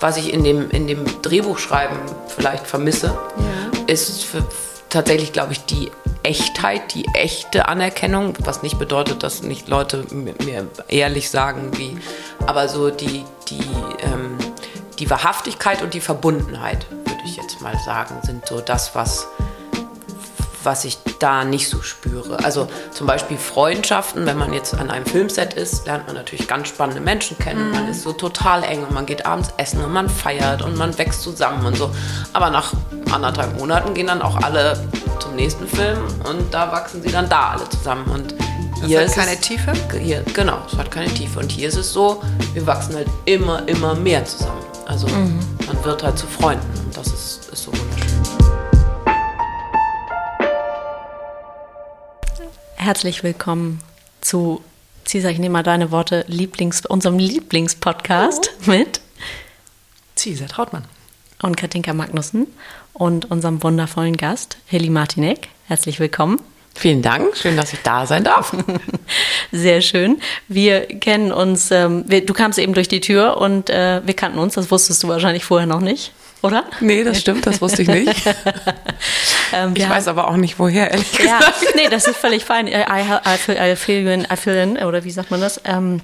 was ich in dem, in dem Drehbuchschreiben vielleicht vermisse, ja. ist für, tatsächlich, glaube ich, die Echtheit, die echte Anerkennung, was nicht bedeutet, dass nicht Leute mir ehrlich sagen, wie, aber so die, die, ähm, die Wahrhaftigkeit und die Verbundenheit, würde ich jetzt mal sagen, sind so das, was was ich da nicht so spüre. Also zum Beispiel Freundschaften, wenn man jetzt an einem Filmset ist, lernt man natürlich ganz spannende Menschen kennen. Mhm. Man ist so total eng und man geht abends essen und man feiert und man wächst zusammen und so. Aber nach anderthalb Monaten gehen dann auch alle zum nächsten Film und da wachsen sie dann da alle zusammen. Und hier das hat keine es, Tiefe? Hier, genau, es hat keine Tiefe. Und hier ist es so, wir wachsen halt immer, immer mehr zusammen. Also mhm. man wird halt zu Freunden Herzlich willkommen zu, Cesar, ich nehme mal deine Worte, Lieblings, unserem Lieblingspodcast oh. mit Cesar Trautmann und Katinka Magnussen und unserem wundervollen Gast, Heli Martinek. Herzlich willkommen. Vielen Dank, schön, dass ich da sein darf. Sehr schön. Wir kennen uns, ähm, wir, du kamst eben durch die Tür und äh, wir kannten uns, das wusstest du wahrscheinlich vorher noch nicht oder? Nee, das stimmt, das wusste ich nicht. ähm, ich weiß aber auch nicht, woher, ehrlich gesagt. Ja, nee, das ist völlig fein. I, I, feel, I feel in, I feel in, oder wie sagt man das? Ähm,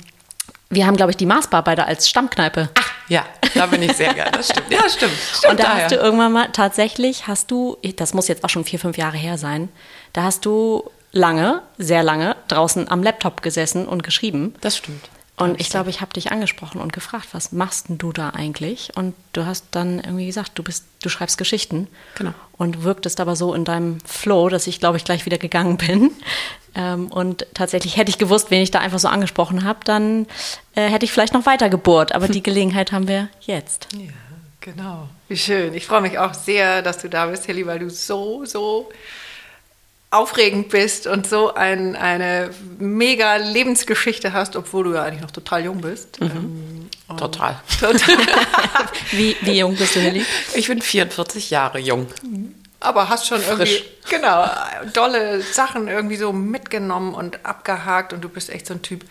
wir haben, glaube ich, die Maßbar beide als Stammkneipe. Ach, ja, da bin ich sehr gerne. Das stimmt. Ja, stimmt. stimmt und da daher. hast du irgendwann mal, tatsächlich hast du, das muss jetzt auch schon vier, fünf Jahre her sein, da hast du lange, sehr lange draußen am Laptop gesessen und geschrieben. Das stimmt. Und ich glaube, ich habe dich angesprochen und gefragt, was machst denn du da eigentlich? Und du hast dann irgendwie gesagt, du bist, du schreibst Geschichten. Genau. Und wirktest aber so in deinem Flow, dass ich, glaube ich, gleich wieder gegangen bin. Ähm, und tatsächlich hätte ich gewusst, wen ich da einfach so angesprochen habe, dann äh, hätte ich vielleicht noch weiter gebohrt. Aber die Gelegenheit haben wir jetzt. Ja, genau. Wie schön. Ich freue mich auch sehr, dass du da bist, Hilly, weil du so, so aufregend bist und so ein, eine mega Lebensgeschichte hast, obwohl du ja eigentlich noch total jung bist. Mhm. Ähm, total. total. wie, wie jung bist du, Nelly? Ich bin 44 Jahre jung. Aber hast schon Frisch. irgendwie, genau, dolle Sachen irgendwie so mitgenommen und abgehakt und du bist echt so ein Typ,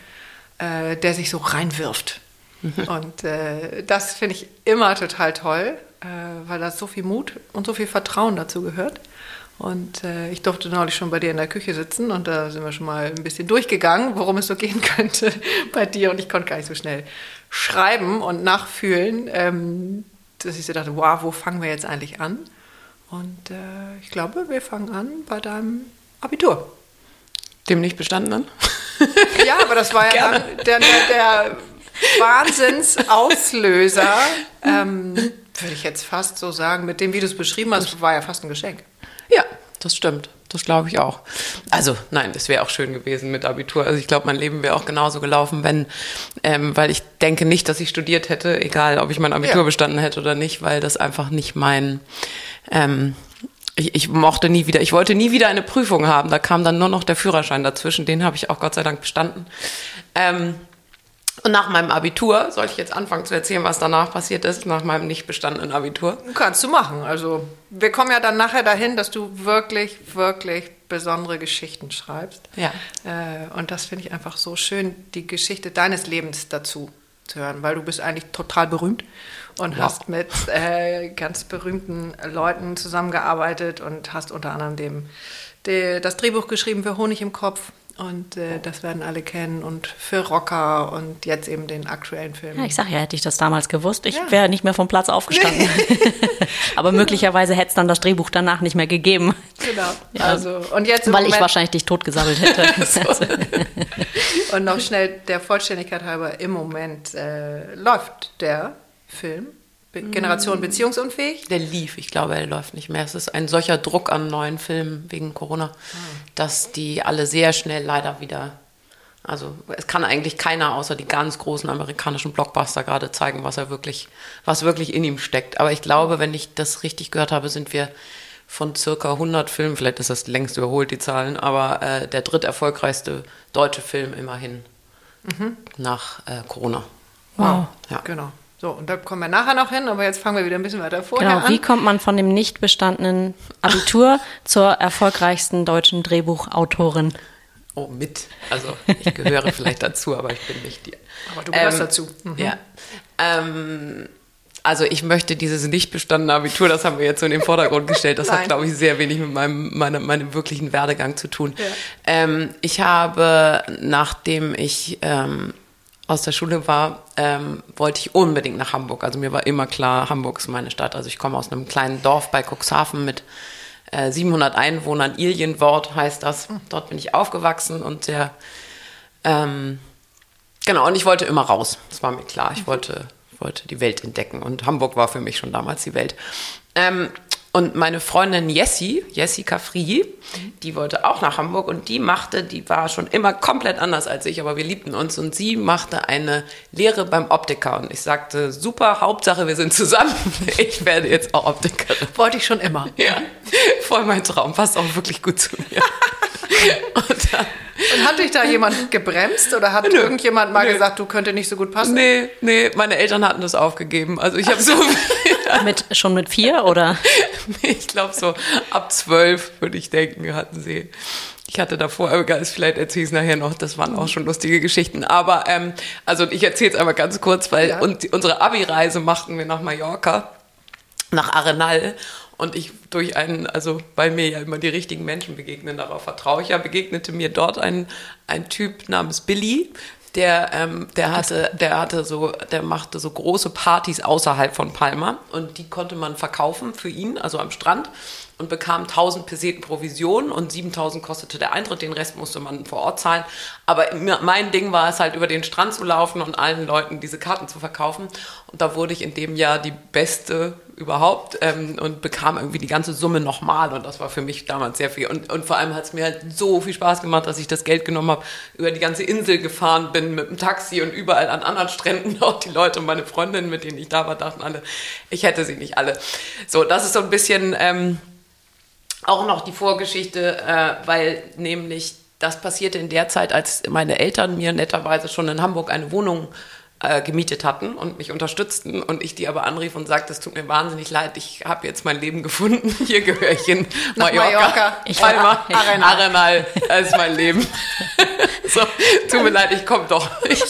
äh, der sich so reinwirft. Mhm. Und äh, das finde ich immer total toll, äh, weil da so viel Mut und so viel Vertrauen dazu gehört. Und äh, ich durfte neulich schon bei dir in der Küche sitzen und da sind wir schon mal ein bisschen durchgegangen, worum es so gehen könnte bei dir. Und ich konnte gar nicht so schnell schreiben und nachfühlen, ähm, dass ich so dachte, wow, wo fangen wir jetzt eigentlich an? Und äh, ich glaube, wir fangen an bei deinem Abitur. Dem nicht bestandenen? Ja, aber das war ja dann der, der, der Wahnsinnsauslöser, ähm, würde ich jetzt fast so sagen, mit dem, wie du es beschrieben hast, war ja fast ein Geschenk. Ja, das stimmt. Das glaube ich auch. Also nein, das wäre auch schön gewesen mit Abitur. Also ich glaube, mein Leben wäre auch genauso gelaufen, wenn, ähm, weil ich denke nicht, dass ich studiert hätte, egal ob ich mein Abitur ja. bestanden hätte oder nicht, weil das einfach nicht mein, ähm, ich, ich mochte nie wieder, ich wollte nie wieder eine Prüfung haben. Da kam dann nur noch der Führerschein dazwischen. Den habe ich auch Gott sei Dank bestanden. Ähm, und nach meinem Abitur, soll ich jetzt anfangen zu erzählen, was danach passiert ist, nach meinem nicht bestandenen Abitur? Kannst du machen. Also, wir kommen ja dann nachher dahin, dass du wirklich, wirklich besondere Geschichten schreibst. Ja. Äh, und das finde ich einfach so schön, die Geschichte deines Lebens dazu zu hören, weil du bist eigentlich total berühmt und wow. hast mit äh, ganz berühmten Leuten zusammengearbeitet und hast unter anderem dem, de, das Drehbuch geschrieben für Honig im Kopf und äh, das werden alle kennen und für Rocker und jetzt eben den aktuellen Film. Ja, ich sag ja, hätte ich das damals gewusst, ich ja. wäre nicht mehr vom Platz aufgestanden. Aber möglicherweise hätte es dann das Drehbuch danach nicht mehr gegeben. Genau. Ja. Also, und jetzt Weil ich wahrscheinlich dich totgesammelt hätte. und noch schnell der Vollständigkeit halber, im Moment äh, läuft der Film Generation mm. beziehungsunfähig? Der lief, ich glaube, er läuft nicht mehr. Es ist ein solcher Druck an neuen Filmen wegen Corona, ah. dass die alle sehr schnell leider wieder. Also es kann eigentlich keiner außer die ganz großen amerikanischen Blockbuster gerade zeigen, was er wirklich, was wirklich in ihm steckt. Aber ich glaube, wenn ich das richtig gehört habe, sind wir von circa 100 Filmen, vielleicht ist das längst überholt, die Zahlen, aber äh, der dritterfolgreichste deutsche Film immerhin mhm. nach äh, Corona. Wow. Ja. Genau. So, und da kommen wir nachher noch hin, aber jetzt fangen wir wieder ein bisschen weiter vorher genau, an. Wie kommt man von dem nicht bestandenen Abitur zur erfolgreichsten deutschen Drehbuchautorin? Oh, mit. Also ich gehöre vielleicht dazu, aber ich bin nicht die. Aber du gehörst ähm, dazu. Mhm. Ja. Ähm, also ich möchte dieses nicht bestandene Abitur, das haben wir jetzt so in den Vordergrund gestellt, das Nein. hat, glaube ich, sehr wenig mit meinem, meinem, meinem wirklichen Werdegang zu tun. Ja. Ähm, ich habe, nachdem ich ähm, aus der Schule war, ähm, wollte ich unbedingt nach Hamburg. Also mir war immer klar, Hamburg ist meine Stadt. Also ich komme aus einem kleinen Dorf bei Cuxhaven mit äh, 700 Einwohnern. Ilienwort heißt das. Dort bin ich aufgewachsen und der, ähm, genau, und ich wollte immer raus. Das war mir klar. Ich wollte, wollte die Welt entdecken und Hamburg war für mich schon damals die Welt. Ähm, und meine Freundin Jessie, Jessica Free, die wollte auch nach Hamburg und die machte, die war schon immer komplett anders als ich, aber wir liebten uns und sie machte eine Lehre beim Optiker und ich sagte, super, Hauptsache wir sind zusammen, ich werde jetzt auch Optikerin. Wollte ich schon immer. Ja, voll mein Traum, passt auch wirklich gut zu mir. und, dann, und hat dich da jemand gebremst oder hat Nö. irgendjemand mal Nö. gesagt, du könnte nicht so gut passen? Nee, nee, meine Eltern hatten das aufgegeben. Also ich habe so mit, schon mit vier oder? ich glaube so ab zwölf würde ich denken, hatten sie. Ich hatte davor, aber vielleicht erzähle ich es nachher noch, das waren auch schon lustige Geschichten. Aber ähm, also ich erzähle es einmal ganz kurz, weil ja. und, unsere Abi-Reise machten wir nach Mallorca, nach Arenal. Und ich durch einen, also weil mir ja immer die richtigen Menschen begegnen, darauf vertraue ich ja, begegnete mir dort ein, ein Typ namens Billy, der, ähm, der hatte, der hatte so, der machte so große Partys außerhalb von Palma und die konnte man verkaufen für ihn, also am Strand und bekam 1000 Peseten Provision und 7000 kostete der Eintritt, den Rest musste man vor Ort zahlen. Aber mein Ding war es halt über den Strand zu laufen und allen Leuten diese Karten zu verkaufen. Und da wurde ich in dem Jahr die beste überhaupt ähm, und bekam irgendwie die ganze Summe nochmal und das war für mich damals sehr viel. Und, und vor allem hat es mir halt so viel Spaß gemacht, dass ich das Geld genommen habe, über die ganze Insel gefahren bin mit dem Taxi und überall an anderen Stränden auch die Leute und meine Freundinnen, mit denen ich da war, dachten alle, ich hätte sie nicht alle. So, das ist so ein bisschen... Ähm, auch noch die Vorgeschichte, äh, weil nämlich das passierte in der Zeit, als meine Eltern mir netterweise schon in Hamburg eine Wohnung äh, gemietet hatten und mich unterstützten und ich die aber anrief und sagte, es tut mir wahnsinnig leid, ich habe jetzt mein Leben gefunden, hier gehöre ich hin, Mallorca, Mallorca. Ich Palma, Arenal. Arenal, das ist mein Leben. so, tut mir leid, ich komme doch nicht.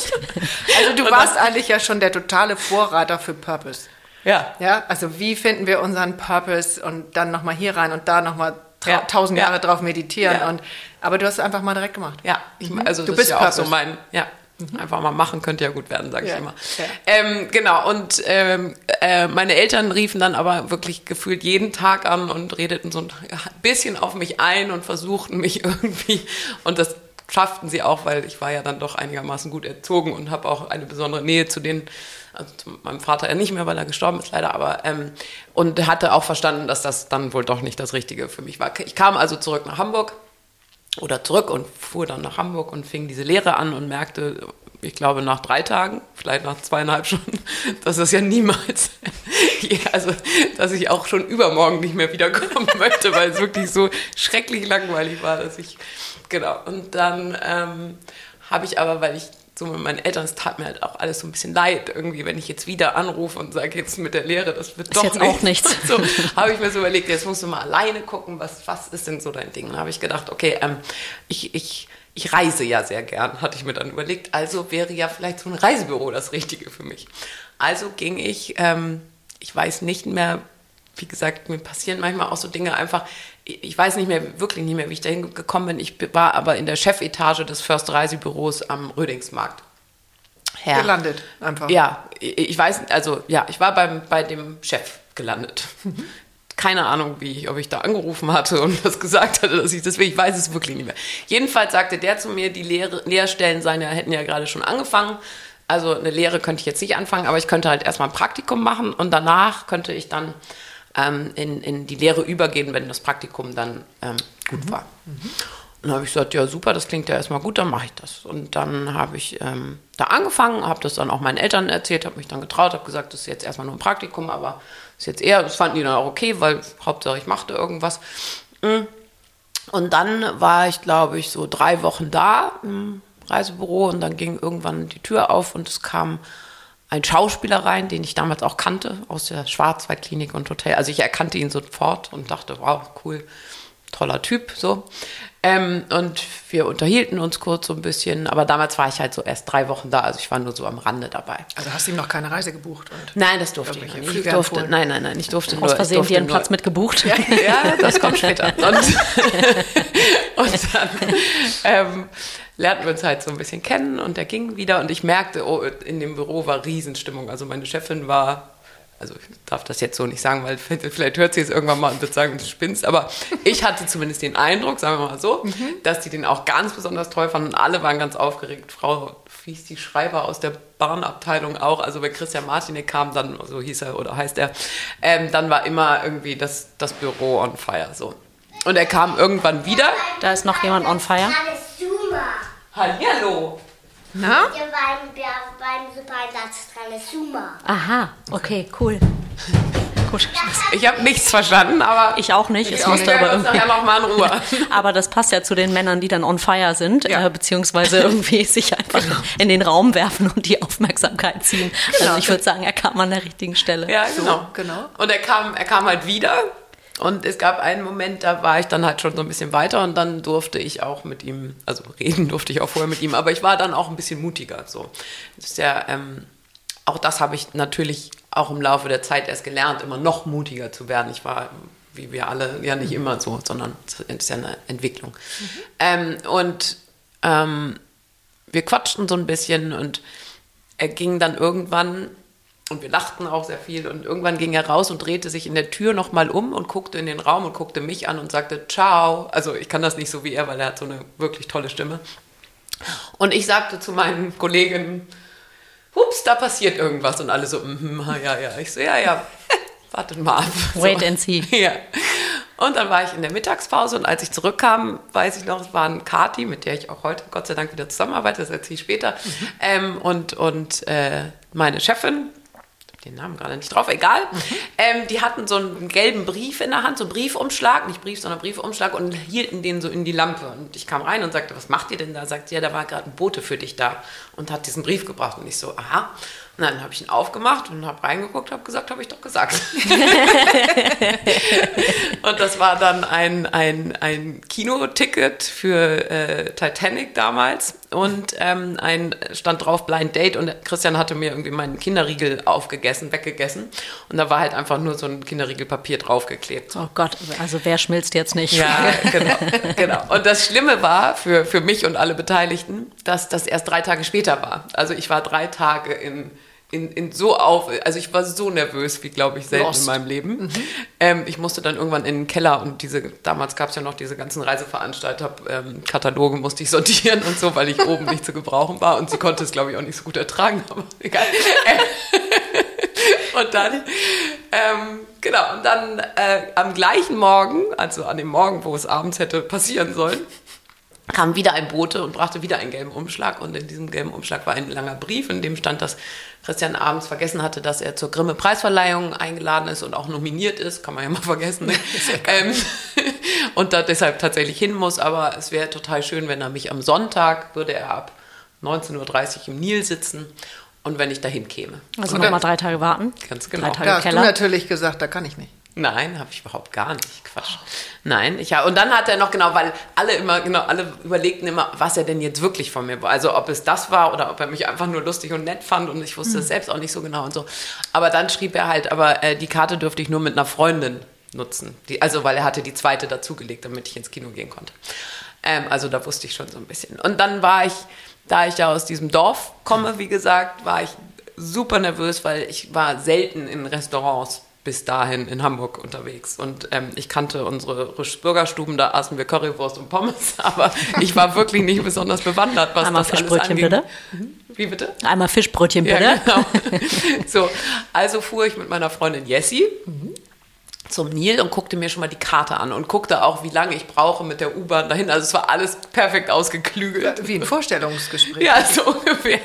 Also du und warst eigentlich ja schon der totale Vorreiter für Purpose. Ja. Ja, also wie finden wir unseren Purpose und dann nochmal hier rein und da nochmal ja. tausend Jahre ja. drauf meditieren. Ja. Und, aber du hast es einfach mal direkt gemacht. Ja, ich, mhm. also du bist ja Purpose. auch so mein, ja, mhm. einfach mal machen könnte ja gut werden, sage ich immer. Ähm, genau, und ähm, äh, meine Eltern riefen dann aber wirklich gefühlt jeden Tag an und redeten so ein bisschen auf mich ein und versuchten mich irgendwie, und das schafften sie auch, weil ich war ja dann doch einigermaßen gut erzogen und habe auch eine besondere Nähe zu den also zu meinem Vater ja nicht mehr, weil er gestorben ist leider, aber ähm, und hatte auch verstanden, dass das dann wohl doch nicht das Richtige für mich war. Ich kam also zurück nach Hamburg oder zurück und fuhr dann nach Hamburg und fing diese Lehre an und merkte, ich glaube nach drei Tagen, vielleicht nach zweieinhalb Stunden, dass das ja niemals, also dass ich auch schon übermorgen nicht mehr wiederkommen möchte, weil es wirklich so schrecklich langweilig war, dass ich, genau. Und dann ähm, habe ich aber, weil ich so mit meinen Eltern, es tat mir halt auch alles so ein bisschen leid, irgendwie, wenn ich jetzt wieder anrufe und sage, jetzt mit der Lehre, das wird ist doch jetzt nichts. auch nichts. So habe ich mir so überlegt, jetzt musst du mal alleine gucken, was, was ist denn so dein Ding? Dann habe ich gedacht, okay, ähm, ich, ich, ich reise ja sehr gern, hatte ich mir dann überlegt, also wäre ja vielleicht so ein Reisebüro das Richtige für mich. Also ging ich, ähm, ich weiß nicht mehr, wie gesagt, mir passieren manchmal auch so Dinge einfach, ich weiß nicht mehr, wirklich nicht mehr, wie ich dahin gekommen bin. Ich war aber in der Chefetage des First Reisebüros am Rödingsmarkt. Herr. Gelandet, einfach. Ja, ich weiß, also ja, ich war beim, bei dem Chef gelandet. Keine Ahnung, wie ich, ob ich da angerufen hatte und was gesagt hatte, dass ich will. Ich weiß es wirklich nicht mehr. Jedenfalls sagte der zu mir, die Lehr Lehrstellen seien ja, hätten ja gerade schon angefangen. Also eine Lehre könnte ich jetzt nicht anfangen, aber ich könnte halt erstmal ein Praktikum machen und danach könnte ich dann ähm, in, in die Lehre übergehen, wenn das Praktikum dann ähm, gut mhm. war. Mhm. Und dann habe ich gesagt, ja super, das klingt ja erstmal gut, dann mache ich das. Und dann habe ich ähm, da angefangen, habe das dann auch meinen Eltern erzählt, habe mich dann getraut, habe gesagt, das ist jetzt erstmal nur ein Praktikum, aber ist jetzt eher, das fanden die dann auch okay, weil Hauptsache ich machte irgendwas. Mm. Und dann war ich, glaube ich, so drei Wochen da im Reisebüro und dann ging irgendwann die Tür auf und es kam ein Schauspieler rein, den ich damals auch kannte aus der Schwarzwaldklinik und Hotel. Also ich erkannte ihn sofort und dachte, wow, cool. toller Typ, so. Ähm, und wir unterhielten uns kurz so ein bisschen, aber damals war ich halt so erst drei Wochen da, also ich war nur so am Rande dabei. Also hast du ihm noch keine Reise gebucht? Und nein, das durfte ich nicht. Ich durfte, nein, nein, nein, ich durfte Aus nur. Versehen ich durfte dir einen nur, Platz mitgebucht. Ja, ja, das kommt später. Und, und dann ähm, lernten wir uns halt so ein bisschen kennen und der ging wieder und ich merkte, oh, in dem Büro war Riesenstimmung. Also meine Chefin war also ich darf das jetzt so nicht sagen, weil vielleicht hört sie es irgendwann mal und wird sagen, du spinnst, aber ich hatte zumindest den Eindruck, sagen wir mal so, mhm. dass die den auch ganz besonders toll fanden und alle waren ganz aufgeregt. Frau Fies, die Schreiber aus der Bahnabteilung auch, also wenn Christian Martinek kam, dann, so hieß er oder heißt er, ähm, dann war immer irgendwie das, das Büro on fire, so. Und er kam irgendwann wieder. Da ist noch jemand on fire. Hallihallo. Na? Beim, ja, beim Supereinsatz Suma. Aha, okay, cool. Gut. Ich habe nichts verstanden, aber Ich auch nicht. Es ich musste aber irgendwie. noch mal in Ruhe. Aber das passt ja zu den Männern, die dann on fire sind, Ja. äh, beziehungsweise irgendwie sich einfach in den Raum werfen und die Aufmerksamkeit ziehen. Also ich würde sagen, er kam an der richtigen Stelle. Ja, genau. genau. Und er kam, er kam halt wieder. Und es gab einen Moment, da war ich dann halt schon so ein bisschen weiter und dann durfte ich auch mit ihm, also reden durfte ich auch vorher mit ihm, aber ich war dann auch ein bisschen mutiger. So. Das ist ja, ähm, auch das habe ich natürlich auch im Laufe der Zeit erst gelernt, immer noch mutiger zu werden. Ich war, wie wir alle, ja nicht immer so, sondern es ist ja eine Entwicklung. Ähm, und ähm, wir quatschten so ein bisschen und er ging dann irgendwann und wir lachten auch sehr viel und irgendwann ging er raus und drehte sich in der Tür nochmal um und guckte in den Raum und guckte mich an und sagte Ciao. Also ich kann das nicht so wie er, weil er hat so eine wirklich tolle Stimme. Und ich sagte zu meinen Kolleginnen, hups, da passiert irgendwas und alle so, mhm, ja, ja. Ich so, ja, ja, wartet mal ab. Wait so. and see. Ja. Und dann war ich in der Mittagspause und als ich zurückkam, weiß ich noch, es war ein Kati, mit der ich auch heute Gott sei Dank wieder zusammenarbeite, das erzähle ich später. Ähm, und und äh, meine Chefin, den Namen gerade nicht drauf, egal. Ähm, die hatten so einen gelben Brief in der Hand, so einen Briefumschlag, nicht Brief, sondern Briefumschlag und hielten den so in die Lampe. Und ich kam rein und sagte, was macht ihr denn da? Sagt sie, ja, da war gerade ein Bote für dich da und hat diesen Brief gebracht. Und ich so, aha. Und dann habe ich ihn aufgemacht und habe reingeguckt, habe gesagt, habe ich doch gesagt. und das war dann ein, ein, ein Kinoticket für äh, Titanic damals und ähm, ein stand drauf Blind Date und Christian hatte mir irgendwie meinen Kinderriegel aufgegessen, weggegessen und da war halt einfach nur so ein Kinderriegelpapier draufgeklebt. Oh Gott, also wer schmilzt jetzt nicht? Ja, genau, genau. Und das Schlimme war für, für mich und alle Beteiligten, dass das erst drei Tage später war. Also ich war drei Tage in, in, in so auf, also ich war so nervös, wie glaube ich selten Lost. in meinem Leben. Ähm, ich musste dann irgendwann in den Keller und diese, damals gab es ja noch diese ganzen Reiseveranstalter, ähm, Kataloge musste ich sortieren und so, weil ich oben nicht zu gebrauchen war und sie konnte es glaube ich auch nicht so gut ertragen, aber egal. Und dann, ähm, genau, und dann äh, am gleichen Morgen, also an dem Morgen, wo es abends hätte passieren sollen, kam wieder ein Bote und brachte wieder einen gelben Umschlag. Und in diesem gelben Umschlag war ein langer Brief, in dem stand, dass Christian abends vergessen hatte, dass er zur Grimme-Preisverleihung eingeladen ist und auch nominiert ist. Kann man ja mal vergessen. Ne? ähm, und da deshalb tatsächlich hin muss. Aber es wäre total schön, wenn er mich am Sonntag, würde er ab 19.30 Uhr im Nil sitzen und wenn ich dahin käme. Also nochmal drei Tage warten. Ganz genau. Drei Tage Da hast Keller. du natürlich gesagt, da kann ich nicht. Nein, habe ich überhaupt gar nicht. Quatsch. Nein, ich und dann hat er noch genau, weil alle immer genau alle überlegten immer, was er denn jetzt wirklich von mir war. Also ob es das war oder ob er mich einfach nur lustig und nett fand und ich wusste es selbst auch nicht so genau und so. Aber dann schrieb er halt, aber äh, die Karte dürfte ich nur mit einer Freundin nutzen. Die, also weil er hatte die zweite dazugelegt, damit ich ins Kino gehen konnte. Ähm, also da wusste ich schon so ein bisschen. Und dann war ich, da ich ja aus diesem Dorf komme, wie gesagt, war ich super nervös, weil ich war selten in Restaurants bis dahin in Hamburg unterwegs. Und ähm, ich kannte unsere Bürgerstuben, da aßen wir Currywurst und Pommes, aber ich war wirklich nicht besonders bewandert, was Einmal das alles Fischbrötchen, anging. bitte. Wie bitte? Einmal Fischbrötchen, bitte. Ja, genau. so, also fuhr ich mit meiner Freundin Jessie zum Nil und guckte mir schon mal die Karte an und guckte auch, wie lange ich brauche mit der U-Bahn dahin. Also es war alles perfekt ausgeklügelt. Wie ein Vorstellungsgespräch. Ja, so ungefähr.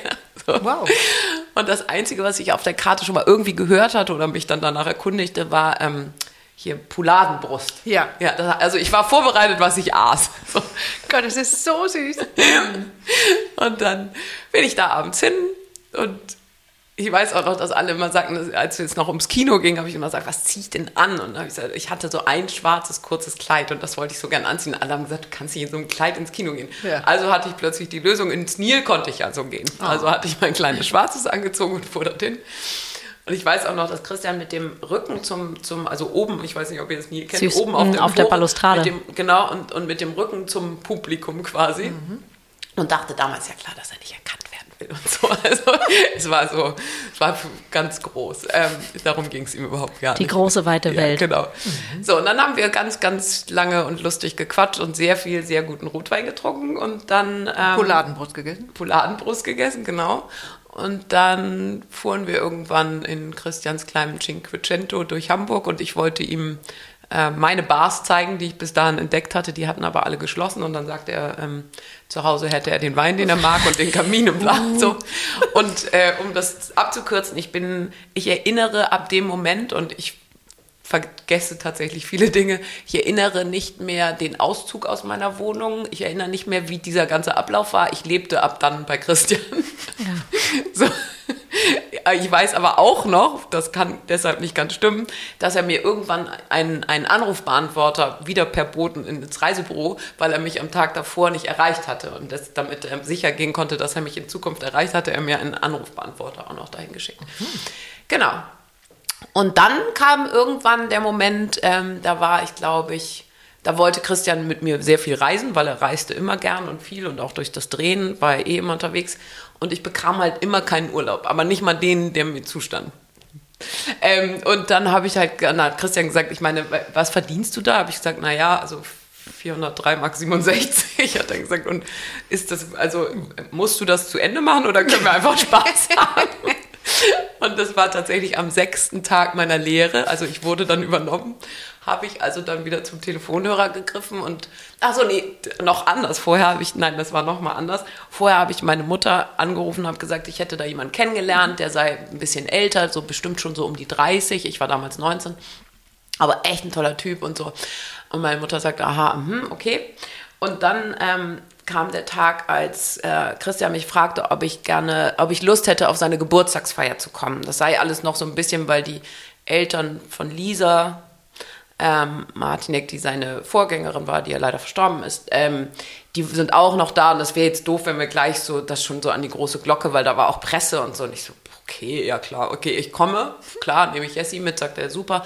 So. Wow. Und das Einzige, was ich auf der Karte schon mal irgendwie gehört hatte oder mich dann danach erkundigte, war ähm, hier Pouladenbrust. Ja. ja das, also ich war vorbereitet, was ich aß. So. Gott, das ist so süß. Und dann bin ich da abends hin und ich weiß auch noch, dass alle immer sagten, als es noch ums Kino ging, habe ich immer gesagt, was ziehe ich denn an? Und dann habe ich gesagt, ich hatte so ein schwarzes, kurzes Kleid und das wollte ich so gern anziehen. Alle haben gesagt, du kannst nicht in so einem Kleid ins Kino gehen. Ja. Also hatte ich plötzlich die Lösung, ins Nil konnte ich ja so gehen. Oh. Also hatte ich mein kleines schwarzes angezogen und fuhr dorthin. Und ich weiß auch noch, dass Christian mit dem Rücken zum, zum also oben, ich weiß nicht, ob ihr das nie kennt, Süß. oben auf, dem auf der Balustrade. Dem, genau, und, und mit dem Rücken zum Publikum quasi. Mhm. Und dachte damals, ja klar, dass er nicht erkannt will und so. Also es war so, es war ganz groß. Ähm, darum ging es ihm überhaupt gar Die nicht. Die große, weite Welt. Ja, genau. Mhm. So, und dann haben wir ganz, ganz lange und lustig gequatscht und sehr viel, sehr guten Rotwein getrunken und dann... Ähm, Pouladenbrust gegessen? Pouladenbrust gegessen, genau. Und dann fuhren wir irgendwann in Christians kleinem Cinquecento durch Hamburg und ich wollte ihm meine Bars zeigen, die ich bis dahin entdeckt hatte. Die hatten aber alle geschlossen und dann sagte er, ähm, zu Hause hätte er den Wein, den er mag und den Kamin im Blah. So. Und äh, um das abzukürzen, ich bin, ich erinnere ab dem Moment und ich vergesse tatsächlich viele Dinge. Ich erinnere nicht mehr den Auszug aus meiner Wohnung. Ich erinnere nicht mehr, wie dieser ganze Ablauf war. Ich lebte ab dann bei Christian. Ja. So. Ich weiß aber auch noch, das kann deshalb nicht ganz stimmen, dass er mir irgendwann einen, einen Anrufbeantworter wieder per Boten ins Reisebüro, weil er mich am Tag davor nicht erreicht hatte. Und das, damit er sicher gehen konnte, dass er mich in Zukunft erreicht, hatte er mir einen Anrufbeantworter auch noch dahin geschickt. Mhm. Genau. Und dann kam irgendwann der Moment, ähm, da war ich, glaube ich, da wollte Christian mit mir sehr viel reisen, weil er reiste immer gern und viel und auch durch das Drehen war er eh immer unterwegs. Und ich bekam halt immer keinen Urlaub, aber nicht mal den, der mir zustand. Ähm, und dann habe ich halt, na, Christian gesagt, ich meine, was verdienst du da? Habe ich gesagt, naja, also 403 Mark 67, hat er gesagt. Und ist das, also musst du das zu Ende machen oder können wir einfach Spaß haben? Und das war tatsächlich am sechsten Tag meiner Lehre, also ich wurde dann übernommen, habe ich also dann wieder zum Telefonhörer gegriffen und, ach so, nee, noch anders. Vorher habe ich, nein, das war noch mal anders. Vorher habe ich meine Mutter angerufen und habe gesagt, ich hätte da jemanden kennengelernt, der sei ein bisschen älter, so bestimmt schon so um die 30. Ich war damals 19, aber echt ein toller Typ und so. Und meine Mutter sagt, aha, mh, okay. Und dann ähm, kam der Tag, als äh, Christian mich fragte, ob ich gerne, ob ich Lust hätte, auf seine Geburtstagsfeier zu kommen. Das sei alles noch so ein bisschen, weil die Eltern von Lisa, ähm, Martinek, die seine Vorgängerin war, die ja leider verstorben ist, ähm, die sind auch noch da und das wäre jetzt doof, wenn wir gleich so das schon so an die große Glocke, weil da war auch Presse und so. Und ich so, okay, ja klar, okay, ich komme, klar, nehme ich Jessie mit, sagt er, super.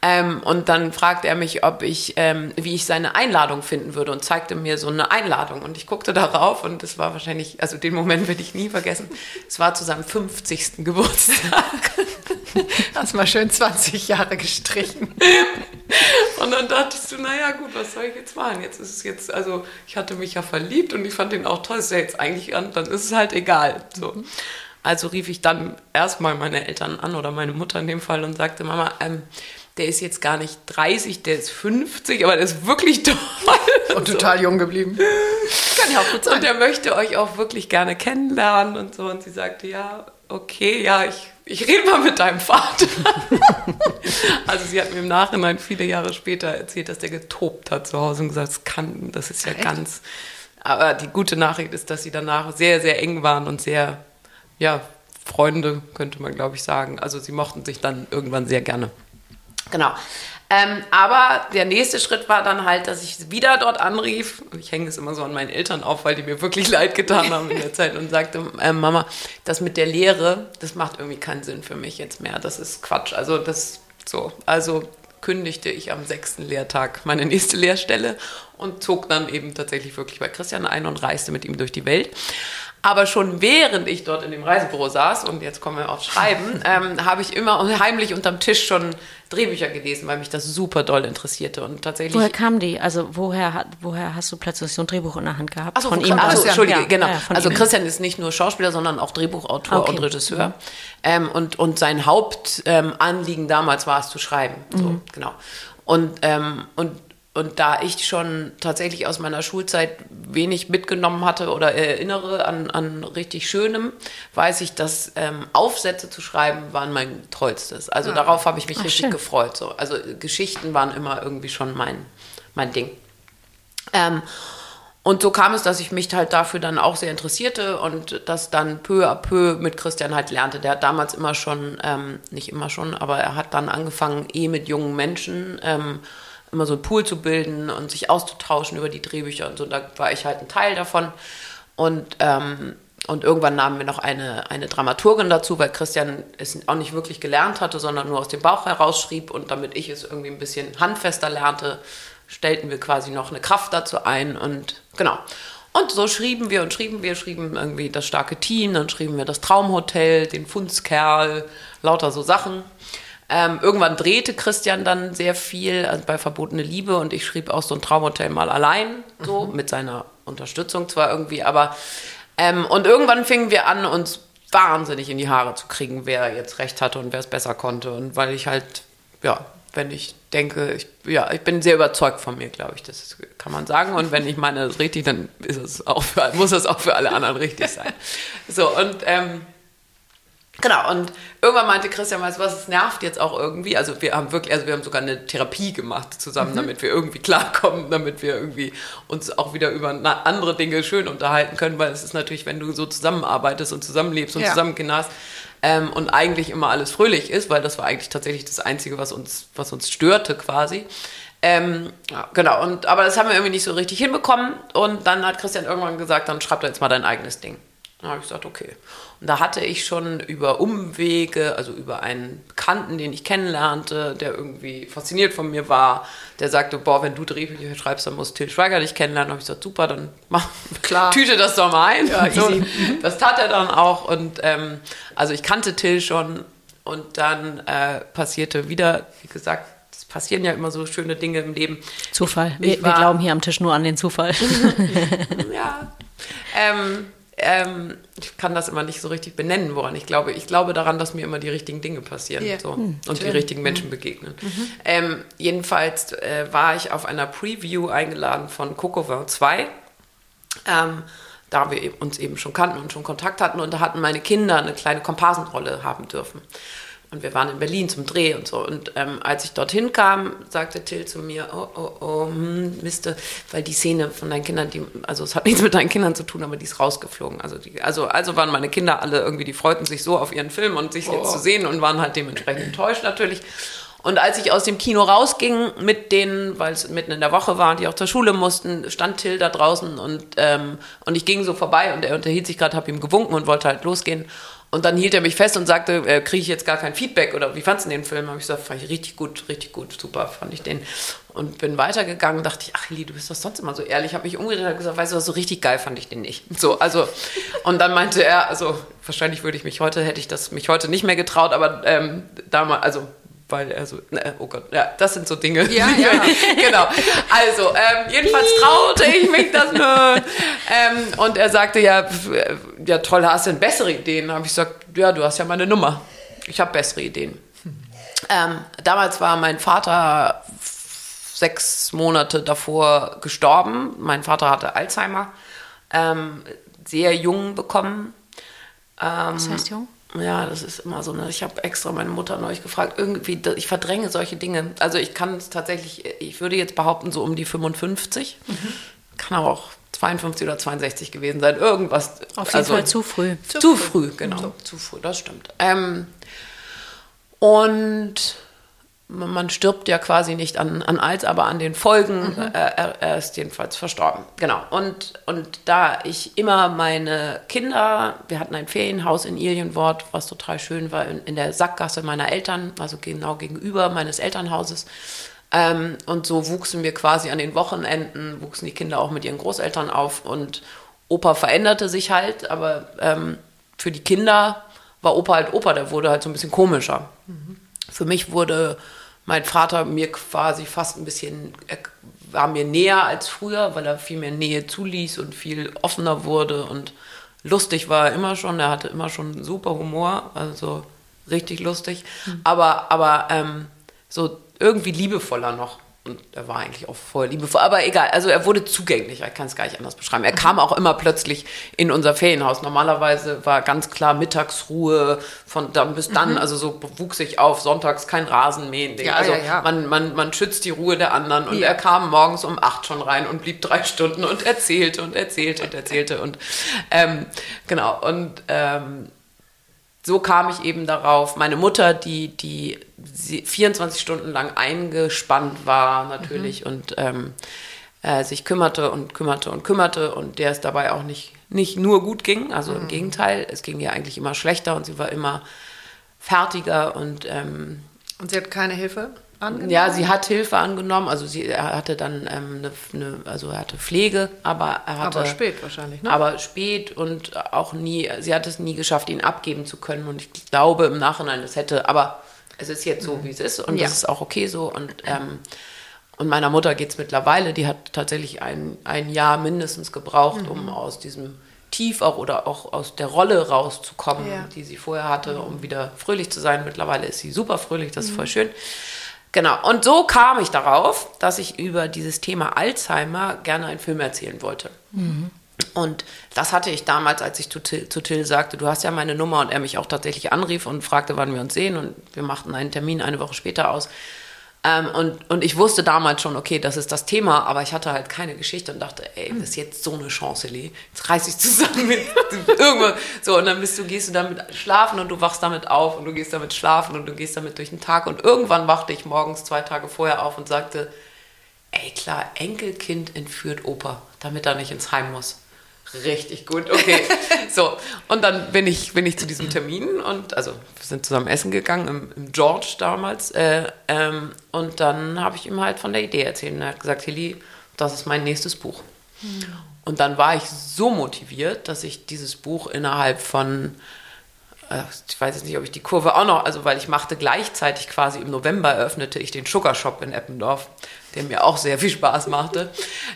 Ähm, und dann fragte er mich, ob ich, ähm, wie ich seine Einladung finden würde und zeigte mir so eine Einladung. Und ich guckte darauf und es war wahrscheinlich, also den Moment werde ich nie vergessen. Es war zu seinem 50. Geburtstag. Hast mal schön 20 Jahre gestrichen. Und dann dachte ich so, naja, gut, was soll ich jetzt machen? Jetzt ist es jetzt, also ich hatte mich ja verliebt und ich fand den auch toll. Ist ja jetzt eigentlich an, dann ist es halt egal. So. Also rief ich dann erstmal meine Eltern an oder meine Mutter in dem Fall und sagte, Mama, ähm, der ist jetzt gar nicht 30, der ist 50, aber der ist wirklich toll. Und total jung geblieben. Kann ja auch gut sein. Und der möchte euch auch wirklich gerne kennenlernen und so. Und sie sagte, ja, okay, ja, ich, ich rede mal mit deinem Vater. also sie hat mir im Nachhinein viele Jahre später erzählt, dass der getobt hat zu Hause und gesagt, das kann, das ist ja Echt? ganz. Aber die gute Nachricht ist, dass sie danach sehr, sehr eng waren und sehr, ja, Freunde, könnte man glaube ich sagen. Also sie mochten sich dann irgendwann sehr gerne. Genau. Ähm, aber der nächste Schritt war dann halt, dass ich wieder dort anrief ich hänge es immer so an meinen Eltern auf, weil die mir wirklich leid getan haben in der Zeit und sagte, äh, Mama, das mit der Lehre, das macht irgendwie keinen Sinn für mich jetzt mehr. Das ist Quatsch. Also das so, also kündigte ich am sechsten Lehrtag meine nächste Lehrstelle und zog dann eben tatsächlich wirklich bei Christian ein und reiste mit ihm durch die Welt. Aber schon während ich dort in dem Reisebüro saß, und jetzt kommen wir aufs Schreiben, ähm, habe ich immer heimlich unterm Tisch schon Drehbücher gelesen, weil mich das super doll interessierte. Und tatsächlich. Woher kamen die? Also woher, woher hast du plötzlich so ein Drehbuch in der Hand gehabt? Achso, von, von ihm. Achso, Entschuldige, ja, genau. Ja, also ihm. Christian ist nicht nur Schauspieler, sondern auch Drehbuchautor okay. und Regisseur. Mhm. Ähm, und, und sein Hauptanliegen ähm, damals war es zu schreiben. So, mhm. genau. Und, ähm, und und da ich schon tatsächlich aus meiner Schulzeit wenig mitgenommen hatte oder erinnere an, an richtig Schönem, weiß ich, dass ähm, Aufsätze zu schreiben waren mein tollstes. Also ah. darauf habe ich mich Ach, richtig schön. gefreut. So. Also Geschichten waren immer irgendwie schon mein, mein Ding. Ähm, und so kam es, dass ich mich halt dafür dann auch sehr interessierte und das dann peu à peu mit Christian halt lernte. Der hat damals immer schon, ähm, nicht immer schon, aber er hat dann angefangen, eh mit jungen Menschen ähm, immer so einen Pool zu bilden und sich auszutauschen über die Drehbücher und so. Da war ich halt ein Teil davon. Und, ähm, und irgendwann nahmen wir noch eine, eine Dramaturgin dazu, weil Christian es auch nicht wirklich gelernt hatte, sondern nur aus dem Bauch herausschrieb. Und damit ich es irgendwie ein bisschen handfester lernte, stellten wir quasi noch eine Kraft dazu ein und genau. Und so schrieben wir und schrieben wir, schrieben irgendwie das starke Team, dann schrieben wir das Traumhotel, den Fundskerl, lauter so Sachen. Ähm, irgendwann drehte Christian dann sehr viel also bei Verbotene Liebe und ich schrieb auch so ein Traumhotel mal allein, so mhm. mit seiner Unterstützung zwar irgendwie, aber ähm, und irgendwann fingen wir an, uns wahnsinnig in die Haare zu kriegen, wer jetzt recht hatte und wer es besser konnte. Und weil ich halt, ja, wenn ich denke, ich, ja, ich bin sehr überzeugt von mir, glaube ich, das kann man sagen. Und wenn ich meine, das ist richtig, dann ist es auch für, muss es auch für alle anderen richtig sein. So, und ähm, Genau, und irgendwann meinte Christian, weißt du was, es nervt jetzt auch irgendwie. Also wir haben wirklich, also wir haben sogar eine Therapie gemacht zusammen, mhm. damit wir irgendwie klarkommen, damit wir irgendwie uns auch wieder über andere Dinge schön unterhalten können, weil es ist natürlich, wenn du so zusammenarbeitest und zusammenlebst und ja. zusammen Kinder hast, ähm, und eigentlich immer alles fröhlich ist, weil das war eigentlich tatsächlich das Einzige, was uns, was uns störte quasi. Ähm, ja, genau, und, aber das haben wir irgendwie nicht so richtig hinbekommen. Und dann hat Christian irgendwann gesagt, dann schreib doch jetzt mal dein eigenes Ding. Dann habe ich gesagt, okay. Und da hatte ich schon über Umwege, also über einen Bekannten, den ich kennenlernte, der irgendwie fasziniert von mir war, der sagte, boah, wenn du Drehbücher schreibst, dann muss Till Schweiger dich kennenlernen. Da habe ich gesagt, super, dann mach, Klar. tüte das doch mal ein. Ja, so, das tat er dann auch. Und ähm, also ich kannte Till schon und dann äh, passierte wieder, wie gesagt, es passieren ja immer so schöne Dinge im Leben. Zufall. Ich, ich wir, wir, glauben hier am Tisch nur an den Zufall. ja. Ähm, ähm, ich kann das immer nicht so richtig benennen, woran ich glaube. Ich glaube daran, dass mir immer die richtigen Dinge passieren yeah. so, hm, und die richtigen Menschen mhm. begegnen. Mhm. Ähm, jedenfalls äh, war ich auf einer Preview eingeladen von Cocovin 2. Ähm, da wir uns eben schon kannten und schon Kontakt hatten und da hatten meine Kinder eine kleine Komparsenrolle haben dürfen. Und wir waren in Berlin zum Dreh und so. Und ähm, als ich dorthin kam, sagte Till zu mir, oh, oh, oh, hm, Miste, weil die Szene von deinen Kindern, die, also es hat nichts mit deinen Kindern zu tun, aber die ist rausgeflogen. Also, die, also, also waren meine Kinder alle irgendwie, die freuten sich so auf ihren Film und sich oh. jetzt zu sehen und waren halt dementsprechend enttäuscht natürlich. Und als ich aus dem Kino rausging mit denen, weil es mitten in der Woche war und die auch zur Schule mussten, stand Till da draußen und, ähm, und ich ging so vorbei und er unterhielt sich gerade, habe ihm gewunken und wollte halt losgehen. Und dann hielt er mich fest und sagte, äh, kriege ich jetzt gar kein Feedback oder wie fandest du den Film? Habe ich gesagt, fand ich richtig gut, richtig gut, super, fand ich den. Und bin weitergegangen dachte ich, ach Eli, du bist doch sonst immer so ehrlich. Habe mich umgedreht und gesagt, weißt du was, so richtig geil fand ich den nicht. So, also, und dann meinte er, also wahrscheinlich würde ich mich heute, hätte ich das mich heute nicht mehr getraut, aber ähm, damals, also weil er so, ne, oh Gott, ja, das sind so Dinge. Ja, ja. genau. Also, ähm, jedenfalls traute ich mich das nur. Ähm, und er sagte, ja, ja, toll, hast du denn bessere Ideen? habe ich gesagt, ja, du hast ja meine Nummer. Ich habe bessere Ideen. Ähm, damals war mein Vater sechs Monate davor gestorben. Mein Vater hatte Alzheimer, ähm, sehr jung bekommen. Was heißt jung? Ja, das ist immer so. Ne? Ich habe extra meine Mutter neulich gefragt. Irgendwie, ich verdränge solche Dinge. Also ich kann es tatsächlich, ich würde jetzt behaupten, so um die 55. Mhm. Kann aber auch 52 oder 62 gewesen sein. Irgendwas. Auf jeden also, Fall zu früh. Zu, zu früh. früh, genau. So. Zu früh, das stimmt. Ähm, und man stirbt ja quasi nicht an, an Alz, aber an den Folgen. Mhm. Er, er, ist jedenfalls verstorben. Genau. Und, und da ich immer meine Kinder, wir hatten ein Ferienhaus in Ilienwort, was total schön war, in, in der Sackgasse meiner Eltern, also genau gegenüber meines Elternhauses. Ähm, und so wuchsen wir quasi an den Wochenenden, wuchsen die Kinder auch mit ihren Großeltern auf. Und Opa veränderte sich halt, aber ähm, für die Kinder war Opa halt Opa, der wurde halt so ein bisschen komischer. Mhm. Für mich wurde mein Vater mir quasi fast ein bisschen, war mir näher als früher, weil er viel mehr Nähe zuließ und viel offener wurde und lustig war er immer schon. Er hatte immer schon super Humor, also richtig lustig. Mhm. Aber, aber ähm, so irgendwie liebevoller noch. Und er war eigentlich auch voll liebevoll. Aber egal, also er wurde zugänglich, ich kann es gar nicht anders beschreiben. Er kam auch immer plötzlich in unser Ferienhaus. Normalerweise war ganz klar Mittagsruhe von dann bis dann, mhm. also so wuchs ich auf, sonntags kein Rasenmähen. Ja, also ja, ja. Man, man, man schützt die Ruhe der anderen. Und er kam morgens um acht schon rein und blieb drei Stunden und erzählte und erzählte und erzählte. Und ähm, genau, und ähm, so kam ich eben darauf. Meine Mutter, die, die 24 Stunden lang eingespannt war, natürlich, mhm. und ähm, äh, sich kümmerte und kümmerte und kümmerte und der es dabei auch nicht, nicht nur gut ging. Also mhm. im Gegenteil, es ging ihr eigentlich immer schlechter und sie war immer fertiger und. Ähm, und sie hat keine Hilfe? Angenommen? Ja, sie hat Hilfe angenommen. Also sie er hatte dann ähm, eine, eine, also er hatte Pflege, aber er hatte. Aber spät wahrscheinlich, ne? Aber spät und auch nie, sie hat es nie geschafft, ihn abgeben zu können. Und ich glaube im Nachhinein, das hätte, aber es ist jetzt so, mhm. wie es ist und ja. das ist auch okay so. Und, ähm, und meiner Mutter geht es mittlerweile, die hat tatsächlich ein, ein Jahr mindestens gebraucht, mhm. um aus diesem Tief auch oder auch aus der Rolle rauszukommen, ja. die sie vorher hatte, um wieder fröhlich zu sein. Mittlerweile ist sie super fröhlich, das ist voll mhm. schön. Genau, und so kam ich darauf, dass ich über dieses Thema Alzheimer gerne einen Film erzählen wollte. Mhm. Und das hatte ich damals, als ich zu Till, zu Till, sagte, du hast ja meine Nummer und er mich auch tatsächlich anrief und fragte, wann wir uns sehen. Und wir machten einen Termin eine Woche später aus. Ähm, und, und ich wusste damals schon, okay, das ist das Thema, aber ich hatte halt keine Geschichte und dachte, ey, das ist jetzt so eine Chance, Lee. Jetzt reiß ich zusammen mit irgendwas. So, und dann bist du, gehst du damit schlafen und du wachst damit auf und du gehst damit schlafen und du gehst damit durch den Tag. Und irgendwann wachte ich morgens zwei Tage vorher auf und sagte, ey, klar, Enkelkind entführt Opa, damit er nicht ins Heim muss. Richtig gut, okay. so, und dann bin ich, bin ich zu diesem Termin und also wir sind zusammen essen gegangen im, im George damals. Äh, ähm, und dann habe ich ihm halt von der Idee erzählt. Und er hat gesagt, Hilly, das ist mein nächstes Buch. Mhm. Und dann war ich so motiviert, dass ich dieses Buch innerhalb von äh, ich weiß jetzt nicht, ob ich die Kurve auch noch, also weil ich machte gleichzeitig quasi im November eröffnete ich den Sugar Shop in Eppendorf, der mir auch sehr viel Spaß machte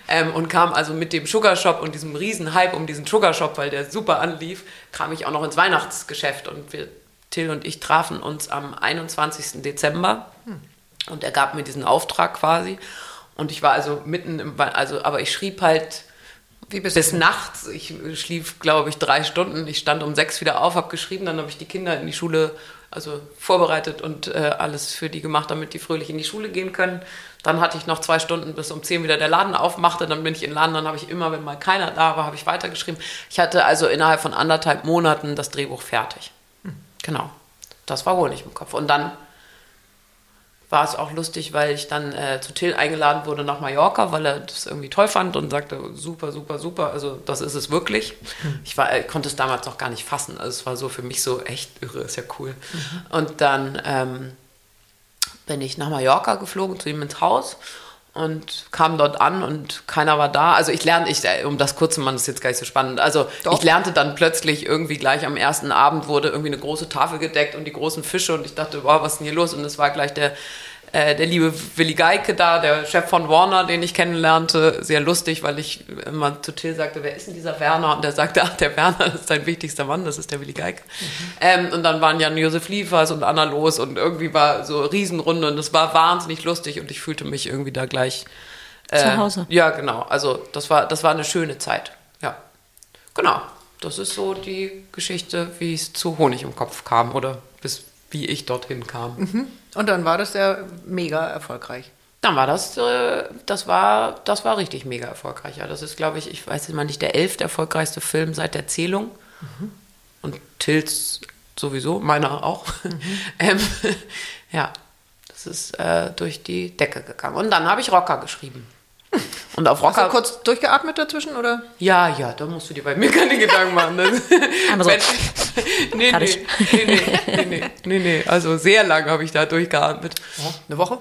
ähm, und kam also mit dem Sugar Shop und diesem riesen Hype um diesen Sugar Shop, weil der super anlief, kam ich auch noch ins Weihnachtsgeschäft und wir, Till und ich trafen uns am 21. Dezember und er gab mir diesen Auftrag quasi und ich war also mitten im, also aber ich schrieb halt wie bis, bis nachts. Ich schlief, glaube ich, drei Stunden. Ich stand um sechs wieder auf, habe geschrieben, dann habe ich die Kinder in die Schule also vorbereitet und äh, alles für die gemacht, damit die fröhlich in die Schule gehen können. Dann hatte ich noch zwei Stunden, bis um zehn wieder der Laden aufmachte. Dann bin ich in den Laden, dann habe ich immer, wenn mal keiner da war, habe ich weitergeschrieben. Ich hatte also innerhalb von anderthalb Monaten das Drehbuch fertig. Hm. Genau. Das war wohl nicht im Kopf. Und dann war es auch lustig, weil ich dann äh, zu Till eingeladen wurde nach Mallorca, weil er das irgendwie toll fand und sagte, super, super, super, also das ist es wirklich. Mhm. Ich war, äh, konnte es damals noch gar nicht fassen, also es war so für mich so echt irre, ist ja cool. Mhm. Und dann ähm, bin ich nach Mallorca geflogen, zu ihm ins Haus und kam dort an und keiner war da. Also ich lernte, ich, äh, um das kurz zu machen, ist jetzt gar nicht so spannend. Also Doch. ich lernte dann plötzlich irgendwie gleich am ersten Abend wurde irgendwie eine große Tafel gedeckt und die großen Fische und ich dachte, wow, was ist denn hier los? Und es war gleich der äh, der liebe Willi Geike da, der Chef von Warner, den ich kennenlernte, sehr lustig, weil ich immer zu Till sagte, wer ist denn dieser Werner? Und er sagte, ach, der Werner ist dein wichtigster Mann, das ist der Willi Geike. Mhm. Ähm, und dann waren Jan Josef Liefers und Anna los und irgendwie war so Riesenrunde und es war wahnsinnig lustig und ich fühlte mich irgendwie da gleich äh, zu Hause. Ja, genau. Also das war, das war eine schöne Zeit. Ja. Genau. Das ist so die Geschichte, wie es zu Honig im Kopf kam oder bis wie ich dorthin kam. Mhm. Und dann war das ja mega erfolgreich. Dann war das, äh, das war, das war richtig mega erfolgreich. Ja, das ist, glaube ich, ich weiß jetzt mal nicht, der elft erfolgreichste Film seit der Zählung. Mhm. Und Tills sowieso, meiner auch. Mhm. ähm, ja, das ist äh, durch die Decke gegangen. Und dann habe ich Rocker geschrieben. Und auf Rocker. Hast du kurz durchgeatmet dazwischen, oder? Ja, ja, da musst du dir bei mir keine Gedanken machen. Einmal so. nee, nee, nee, nee, nee, also sehr lange habe ich da durchgeatmet. Eine Woche?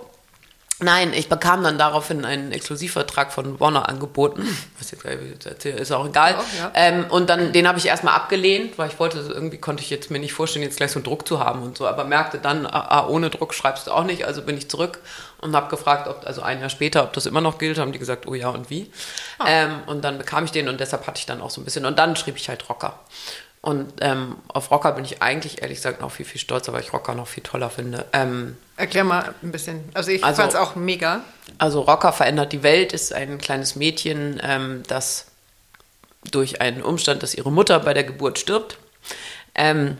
Nein, ich bekam dann daraufhin einen Exklusivvertrag von Warner angeboten. Was jetzt erzähle, ist auch egal. Oh, ja. ähm, und dann den habe ich erstmal abgelehnt, weil ich wollte, irgendwie konnte ich jetzt mir nicht vorstellen, jetzt gleich so einen Druck zu haben und so. Aber merkte dann, ah, ah ohne Druck schreibst du auch nicht. Also bin ich zurück und habe gefragt, ob, also ein Jahr später, ob das immer noch gilt. Haben die gesagt, oh ja und wie. Oh. Ähm, und dann bekam ich den und deshalb hatte ich dann auch so ein bisschen. Und dann schrieb ich halt Rocker. Und ähm, auf Rocker bin ich eigentlich ehrlich gesagt noch viel, viel stolzer, weil ich Rocker noch viel toller finde. Ähm, Erklär mal ein bisschen. Also ich Also- fand es auch mega. also Rocker verändert die Welt ist ein kleines Mädchen, ähm, das durch einen Umstand, dass ihre Mutter bei der Geburt stirbt. Ähm,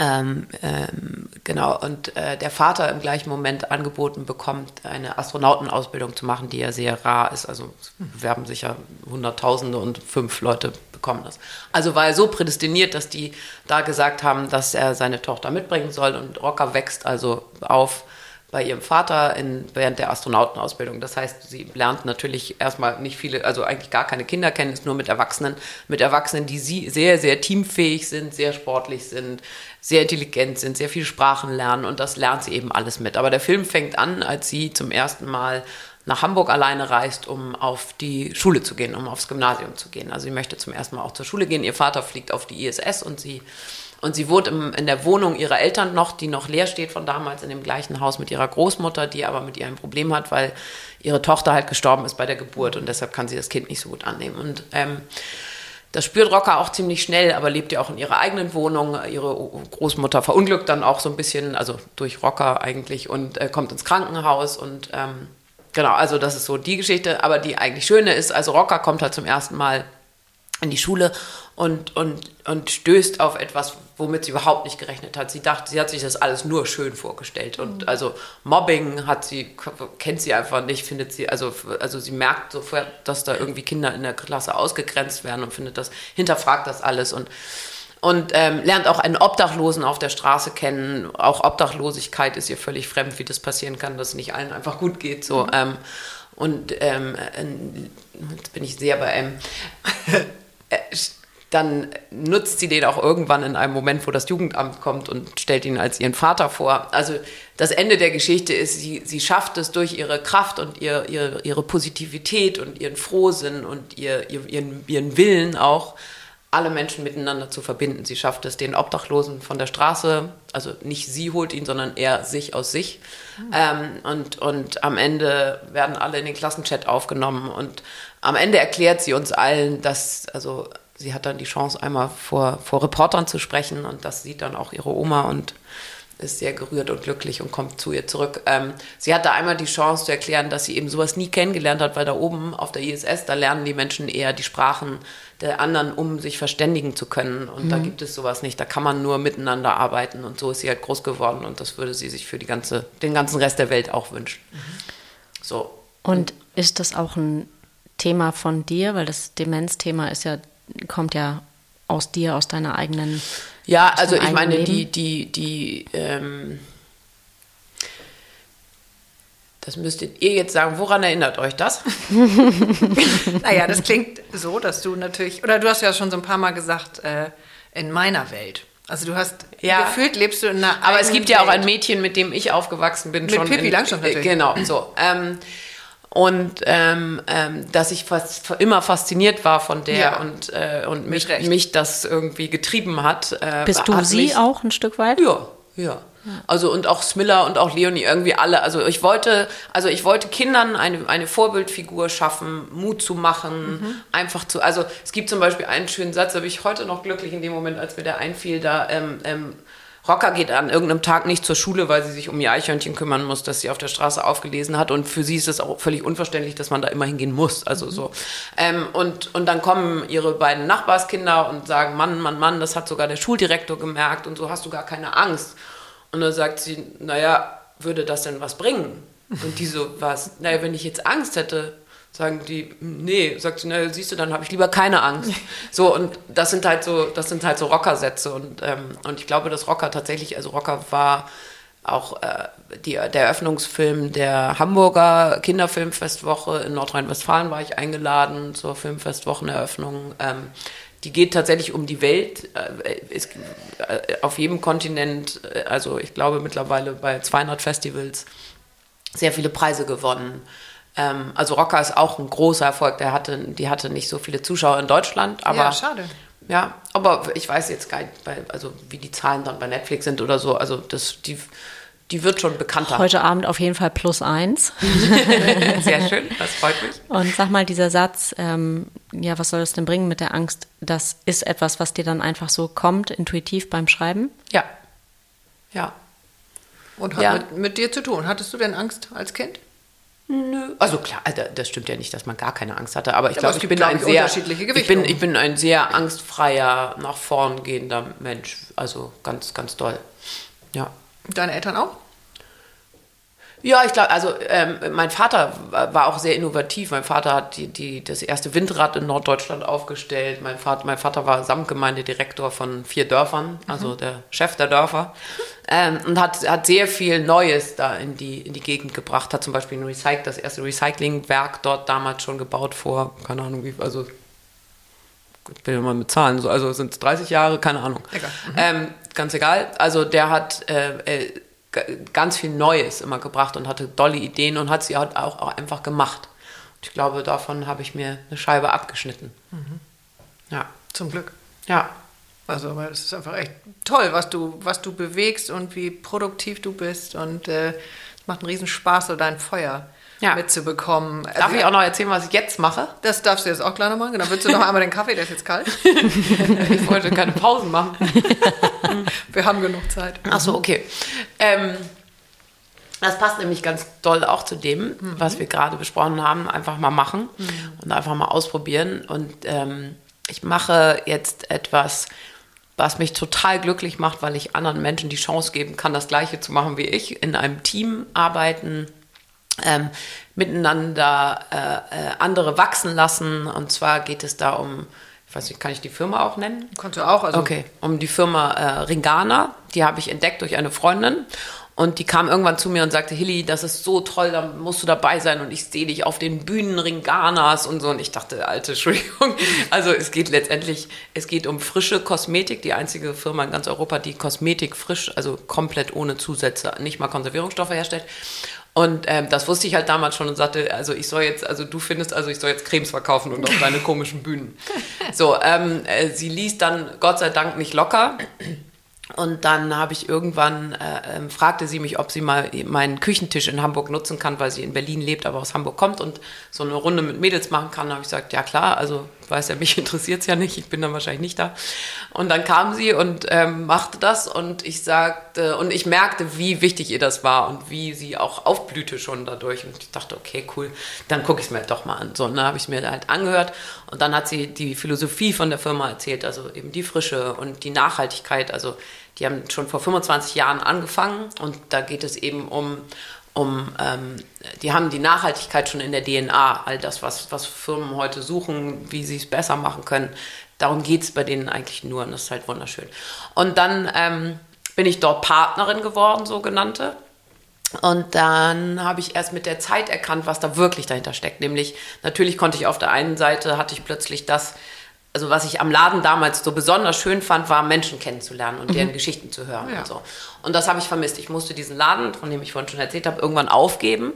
ähm, ähm, genau, und äh, der Vater im gleichen Moment angeboten bekommt, eine Astronautenausbildung zu machen, die ja sehr rar ist. Also bewerben sich ja Hunderttausende und fünf Leute bekommen das. Also war er so prädestiniert, dass die da gesagt haben, dass er seine Tochter mitbringen soll und Rocker wächst also auf bei ihrem Vater in, während der Astronautenausbildung. Das heißt, sie lernt natürlich erstmal nicht viele, also eigentlich gar keine Kinder kennen, ist nur mit Erwachsenen, mit Erwachsenen, die sie sehr, sehr teamfähig sind, sehr sportlich sind, sehr intelligent sind, sehr viele Sprachen lernen und das lernt sie eben alles mit. Aber der Film fängt an, als sie zum ersten Mal nach Hamburg alleine reist, um auf die Schule zu gehen, um aufs Gymnasium zu gehen. Also sie möchte zum ersten Mal auch zur Schule gehen. Ihr Vater fliegt auf die ISS und sie und sie wohnt im, in der Wohnung ihrer Eltern noch, die noch leer steht von damals in dem gleichen Haus mit ihrer Großmutter, die aber mit ihr ein Problem hat, weil ihre Tochter halt gestorben ist bei der Geburt und deshalb kann sie das Kind nicht so gut annehmen. Und ähm, das spürt Rocker auch ziemlich schnell, aber lebt ja auch in ihrer eigenen Wohnung. Ihre Großmutter verunglückt dann auch so ein bisschen, also durch Rocker eigentlich, und äh, kommt ins Krankenhaus und ähm, genau, also das ist so die Geschichte. Aber die eigentlich schöne ist, also Rocker kommt halt zum ersten Mal in die Schule und, und, und stößt auf etwas, womit sie überhaupt nicht gerechnet hat. Sie dachte, sie hat sich das alles nur schön vorgestellt. Und also Mobbing hat sie, kennt sie einfach nicht, findet sie, also, also sie merkt sofort, dass da irgendwie Kinder in der Klasse ausgegrenzt werden und findet das, hinterfragt das alles und und ähm, lernt auch einen Obdachlosen auf der Straße kennen. Auch Obdachlosigkeit ist ihr völlig fremd, wie das passieren kann, dass es nicht allen einfach gut geht. So. Ähm, und ähm, äh, jetzt bin ich sehr bei einem. Dann nutzt sie den auch irgendwann in einem Moment, wo das Jugendamt kommt und stellt ihn als ihren Vater vor. Also das Ende der Geschichte ist, sie, sie schafft es durch ihre Kraft und ihr, ihre, ihre Positivität und ihren Frohsinn und ihr, ihr, ihren, ihren Willen auch, alle Menschen miteinander zu verbinden. Sie schafft es, den Obdachlosen von der Straße, also nicht sie holt ihn, sondern er sich aus sich. Ähm, und, und am Ende werden alle in den Klassenchat aufgenommen und am Ende erklärt sie uns allen, dass, also sie hat dann die Chance, einmal vor, vor Reportern zu sprechen und das sieht dann auch ihre Oma und ist sehr gerührt und glücklich und kommt zu ihr zurück. Ähm, sie hatte einmal die Chance zu erklären, dass sie eben sowas nie kennengelernt hat, weil da oben auf der ISS, da lernen die Menschen eher die Sprachen der anderen, um sich verständigen zu können. Und da gibt es sowas nicht. Da kann man nur miteinander arbeiten. Und so ist sie halt groß geworden. Und das würde sie sich für die ganze, den ganzen Rest der Welt auch wünschen. So. Und ist das auch ein Thema von dir? Weil das Demenzthema ist ja, kommt ja aus dir, aus deiner eigenen. Ja, also ich meine, eigenen die, Leben? die, die, ähm, das müsstet ihr jetzt sagen, woran erinnert euch das? Naja, das klingt so, dass du natürlich, oder du hast ja schon so ein paar Mal gesagt, äh, in meiner Welt. Also du hast, Ja. gefühlt lebst du in einer Aber es gibt ja auch Welt. ein Mädchen, mit dem ich aufgewachsen bin. Mit schon Pippi in- Langstrumpf natürlich. äh, Genau, so. Ähm, und ähm, ähm, dass ich fast immer fasziniert war von der Ja. und, äh, und mich, mich das irgendwie getrieben hat. Äh, Bist du hat sie mich, auch ein Stück weit? Ja, ja. Also und auch Smilla und auch Leonie irgendwie alle. Also ich wollte, also ich wollte Kindern eine, eine Vorbildfigur schaffen, Mut zu machen, einfach zu. Also es gibt zum Beispiel einen schönen Satz, da bin ich heute noch glücklich in dem Moment, als mir der einfiel, da ähm, ähm, Rocker geht an irgendeinem Tag nicht zur Schule, weil sie sich um ihr Eichhörnchen kümmern muss, das sie auf der Straße aufgelesen hat. Und für sie ist es auch völlig unverständlich, dass man da immer hingehen muss. Also so. Ähm, und, und dann kommen ihre beiden Nachbarskinder und sagen, Mann, Mann, Mann, das hat sogar der Schuldirektor gemerkt und so hast du gar keine Angst. Und dann sagt sie, naja, würde das denn was bringen? Und die so, was? Naja, wenn ich jetzt Angst hätte, sagen die, nee, sagt sie, naja, siehst du, dann habe ich lieber keine Angst. So, und das sind halt so, das sind halt so Rockersätze. Und, ähm, und ich glaube, dass Rocker tatsächlich, also Rocker war auch äh, die, der Eröffnungsfilm der Hamburger Kinderfilmfestwoche in Nordrhein-Westfalen war ich eingeladen zur Filmfestwocheneröffnung. Ähm, die geht tatsächlich um die Welt. Äh, ist, äh, auf jedem Kontinent, äh, also ich glaube mittlerweile bei 200 Festivals, sehr viele Preise gewonnen. Ähm, also Rocker ist auch ein großer Erfolg. Der hatte, die hatte nicht so viele Zuschauer in Deutschland, aber Ja, schade. ja, aber ich weiß jetzt gar nicht, also wie die Zahlen dann bei Netflix sind oder so. Also das, die, die wird schon bekannter. Heute Abend auf jeden Fall plus eins. Sehr schön, das freut mich. Und sag mal, dieser Satz, ähm, ja, was soll das denn bringen mit der Angst? Das ist etwas, was dir dann einfach so kommt, intuitiv beim Schreiben? Ja. Ja. Und hat Ja. mit, mit dir zu tun. Hattest du denn Angst als Kind? Nö. Also klar, das stimmt ja nicht, dass man gar keine Angst hatte, aber ich glaube, ich bin glaub ein sehr unterschiedliche ich bin, ich bin ein sehr angstfreier, nach vorn gehender Mensch. Also ganz, ganz doll. Ja. Deine Eltern auch? Ja, ich glaube, also ähm, mein Vater war auch sehr innovativ. Mein Vater hat die, die, das erste Windrad in Norddeutschland aufgestellt. Mein Vater, mein Vater war Samtgemeindedirektor von vier Dörfern, also der Chef der Dörfer. Ähm, und hat, hat sehr viel Neues da in die, in die Gegend gebracht. Hat zum Beispiel ein Recyc das erste Recyclingwerk dort damals schon gebaut vor, keine Ahnung wie, also ich bin ja mal mit Zahlen, so, also sind es 30 Jahre, keine Ahnung. Egal. Ähm, ganz egal. Also der hat äh, äh, ganz viel Neues immer gebracht und hatte dolle Ideen und hat sie halt auch, auch einfach gemacht. Und ich glaube, davon habe ich mir eine Scheibe abgeschnitten. Ja, Zum Glück. ja. Also, weil es ist einfach echt toll, was du, was du bewegst und wie produktiv du bist. Und äh, es macht einen riesen Spaß, so dein Feuer Ja. mitzubekommen. Darf Also, ich auch noch erzählen, was ich jetzt mache? Das darfst du jetzt auch gleich noch machen. Genau, willst du noch einmal den Kaffee, der ist jetzt kalt. Ich wollte keine Pausen machen. Wir haben genug Zeit. Ach so, okay. Ähm, das passt nämlich ganz doll auch zu dem, was wir gerade besprochen haben. Einfach mal machen und einfach mal ausprobieren. Und ähm, ich mache jetzt etwas, was mich total glücklich macht, weil ich anderen Menschen die Chance geben kann, das Gleiche zu machen wie ich, in einem Team arbeiten, ähm, miteinander äh, äh, andere wachsen lassen. Und zwar geht es da um, ich weiß nicht, kann ich die Firma auch nennen? Kannst du auch. Also, Okay, um die Firma äh, Ringana. Die habe ich entdeckt durch eine Freundin. Und die kam irgendwann zu mir und sagte, Hilly, das ist so toll, da musst du dabei sein und ich sehe dich auf den Bühnen Ringanas und so. Und ich dachte, alte Entschuldigung. Also es geht letztendlich, es geht um frische Kosmetik, die einzige Firma in ganz Europa, die Kosmetik frisch, also komplett ohne Zusätze, nicht mal Konservierungsstoffe herstellt. Und ähm, das wusste ich halt damals schon und sagte, also ich soll jetzt, also du findest, also ich soll jetzt Cremes verkaufen und auf deine komischen Bühnen. So, ähm, äh, sie ließ dann Gott sei Dank nicht locker. Und dann habe ich irgendwann, äh, ähm, fragte sie mich, ob sie mal meinen Küchentisch in Hamburg nutzen kann, weil sie in Berlin lebt, aber aus Hamburg kommt und so eine Runde mit Mädels machen kann. Da habe ich gesagt, ja klar, also weiß ja, mich interessiert es ja nicht, ich bin dann wahrscheinlich nicht da. Und dann kam sie und ähm, machte das und ich sagte, und ich merkte, wie wichtig ihr das war und wie sie auch aufblühte schon dadurch. Und ich dachte, okay, cool, dann gucke ich es mir doch mal an. So, und dann habe ich es mir halt angehört und dann hat sie die Philosophie von der Firma erzählt, also eben die Frische und die Nachhaltigkeit, also die haben schon vor 25 Jahren angefangen und da geht es eben um, um ähm, die haben die Nachhaltigkeit schon in der DNA, all das, was, was Firmen heute suchen, wie sie es besser machen können. Darum geht es bei denen eigentlich nur und das ist halt wunderschön. Und dann ähm, bin ich dort Partnerin geworden, sogenannte. Und dann habe ich erst mit der Zeit erkannt, was da wirklich dahinter steckt. Nämlich, natürlich konnte ich auf der einen Seite, hatte ich plötzlich das, also was ich am Laden damals so besonders schön fand, war Menschen kennenzulernen und deren Geschichten zu hören Ja. und so. Und das habe ich vermisst. Ich musste diesen Laden, von dem ich vorhin schon erzählt habe, irgendwann aufgeben,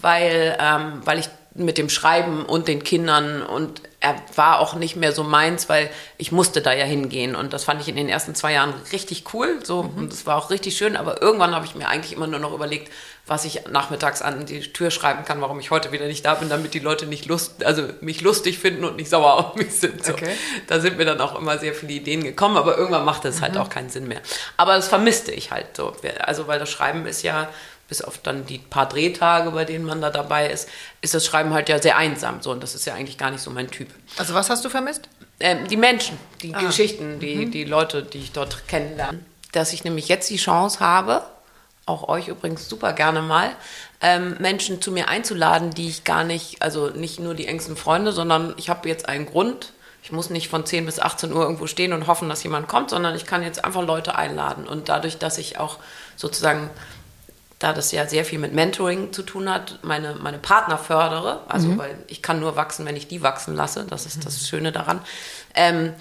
weil, ähm, weil ich mit dem Schreiben und den Kindern und er war auch nicht mehr so meins, weil ich musste da ja hingehen und das fand ich in den ersten zwei Jahren richtig cool, so und das war auch richtig schön, aber irgendwann habe ich mir eigentlich immer nur noch überlegt, was ich nachmittags an die Tür schreiben kann, warum ich heute wieder nicht da bin, damit die Leute nicht lust, also mich lustig finden und nicht sauer auf mich sind. So. Okay. Da sind mir dann auch immer sehr viele Ideen gekommen, aber irgendwann machte es halt auch keinen Sinn mehr. Aber das vermisste ich halt so, also weil das Schreiben ist ja bis auf dann die paar Drehtage, bei denen man da dabei ist, ist das Schreiben halt ja sehr einsam. So, und das ist ja eigentlich gar nicht so mein Typ. also was hast du vermisst? Ähm, die Menschen, die Geschichten, die, die Leute, die ich dort kennenlerne. Dass ich nämlich jetzt die Chance habe, auch euch übrigens super gerne mal, ähm, Menschen zu mir einzuladen, die ich gar nicht, also nicht nur die engsten Freunde, sondern ich habe jetzt einen Grund. Ich muss nicht von 10 bis 18 Uhr irgendwo stehen und hoffen, dass jemand kommt, sondern ich kann jetzt einfach Leute einladen. Und dadurch, dass ich auch sozusagen da das ja sehr viel mit Mentoring zu tun hat, meine, meine Partner fördere, also weil ich kann nur wachsen, wenn ich die wachsen lasse, das ist das Schöne daran, ähm,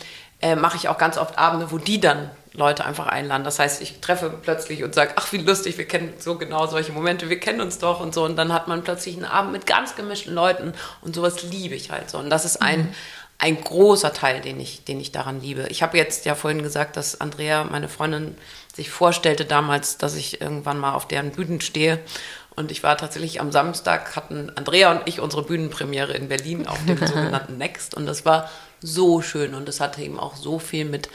äh, mache ich auch ganz oft Abende, wo die dann Leute einfach einladen. Das heißt, ich treffe plötzlich und sage, ach wie lustig, wir kennen so genau solche Momente, wir kennen uns doch und so. Und dann hat man plötzlich einen Abend mit ganz gemischten Leuten und sowas liebe ich halt so. Und das ist ein, ein großer Teil, den ich, den ich daran liebe. Ich habe jetzt ja vorhin gesagt, dass Andrea, meine Freundin, sich vorstellte damals, dass ich irgendwann mal auf deren Bühnen stehe. Und ich war tatsächlich am Samstag, hatten Andrea und ich unsere Bühnenpremiere in Berlin auf dem sogenannten Next. Und das war so schön und es hatte eben auch so viel mit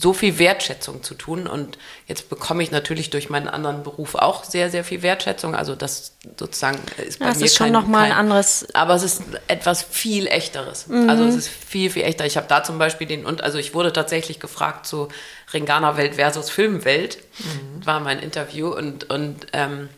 so viel Wertschätzung zu tun. Und jetzt bekomme ich natürlich durch meinen anderen Beruf auch sehr, sehr viel Wertschätzung. Also das sozusagen ist bei ja, mir ist schon kein, noch mal ein anderes. Aber es ist etwas viel echteres. Mhm. Also es ist viel, viel echter. Ich habe da zum Beispiel den, und also ich wurde tatsächlich gefragt zu Ringana-Welt versus Filmwelt, mhm. war mein Interview. Und, und ähm,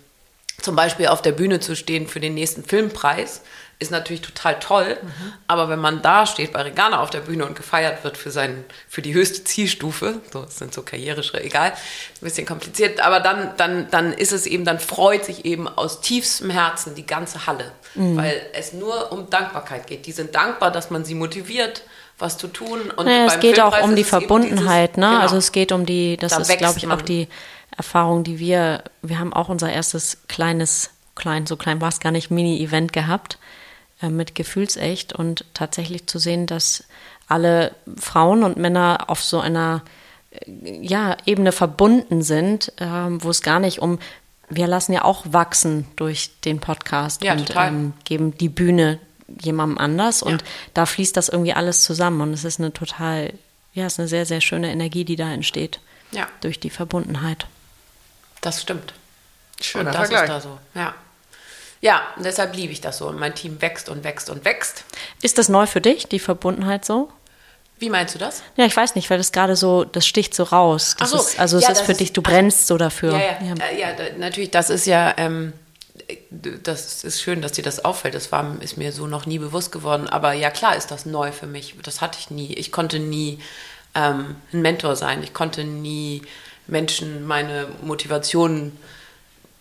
zum Beispiel auf der Bühne zu stehen für den nächsten Filmpreis ist natürlich total toll, mhm. aber wenn man da steht bei Regana auf der Bühne und gefeiert wird für, seinen, für die höchste Zielstufe, so das sind so Karriereschritte, egal, ein bisschen kompliziert, aber dann, dann, dann ist es eben, dann freut sich eben aus tiefstem Herzen die ganze Halle, mhm. weil es nur um Dankbarkeit geht. Die sind dankbar, dass man sie motiviert, was zu tun. Und naja, es geht auch um die Verbundenheit, dieses, ne? Genau. Also es geht um die, das da ist, glaube ich, auch die Erfahrung, die wir, wir haben auch unser erstes kleines, klein, so klein war es gar nicht, Mini-Event gehabt äh, mit Gefühlsecht und tatsächlich zu sehen, dass alle Frauen und Männer auf so einer äh, ja, Ebene verbunden sind, ähm, wo es gar nicht um, wir lassen ja auch wachsen durch den Podcast ja, und ähm, geben die Bühne jemandem anders und ja. da fließt das irgendwie alles zusammen und es ist eine total, ja, es ist eine sehr, sehr schöne Energie, die da entsteht ja. durch die Verbundenheit. Das stimmt. Schöner und das Vergleich. ist da so, ja. Ja, deshalb liebe ich das so. Und mein Team wächst und wächst und wächst. Ist das neu für dich, die Verbundenheit so? Wie meinst du das? Ja, ich weiß nicht, weil das gerade so, das sticht so raus. Das so, ist, also es ja, ist für dich, du brennst so dafür. Ja, ja, ja. ja natürlich, das ist ja, ähm, das ist schön, dass dir das auffällt. Das war, ist mir so noch nie bewusst geworden. Aber ja, klar ist das neu für mich. Das hatte ich nie. Ich konnte nie ähm, ein Mentor sein. Ich konnte nie Menschen meine Motivation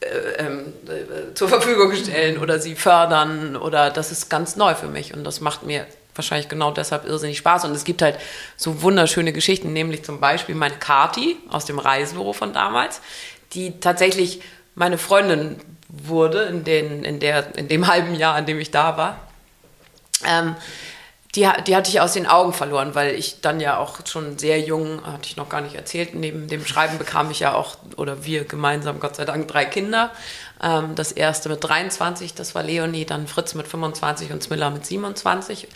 äh, ähm, äh, zur Verfügung stellen oder sie fördern oder das ist ganz neu für mich und das macht mir wahrscheinlich genau deshalb irrsinnig Spaß und es gibt halt so wunderschöne Geschichten, nämlich zum Beispiel meine Kati aus dem Reisebüro von damals, die tatsächlich meine Freundin wurde in, den, in, der, in dem halben Jahr, in dem ich da war. Ähm, die, die hatte ich aus den Augen verloren, weil ich dann ja auch schon sehr jung, hatte ich noch gar nicht erzählt, neben dem Schreiben bekam ich ja auch, oder wir gemeinsam, Gott sei Dank, drei Kinder. Ähm, das erste mit 23, das war Leonie, dann Fritz mit 25 und Smilla mit 27.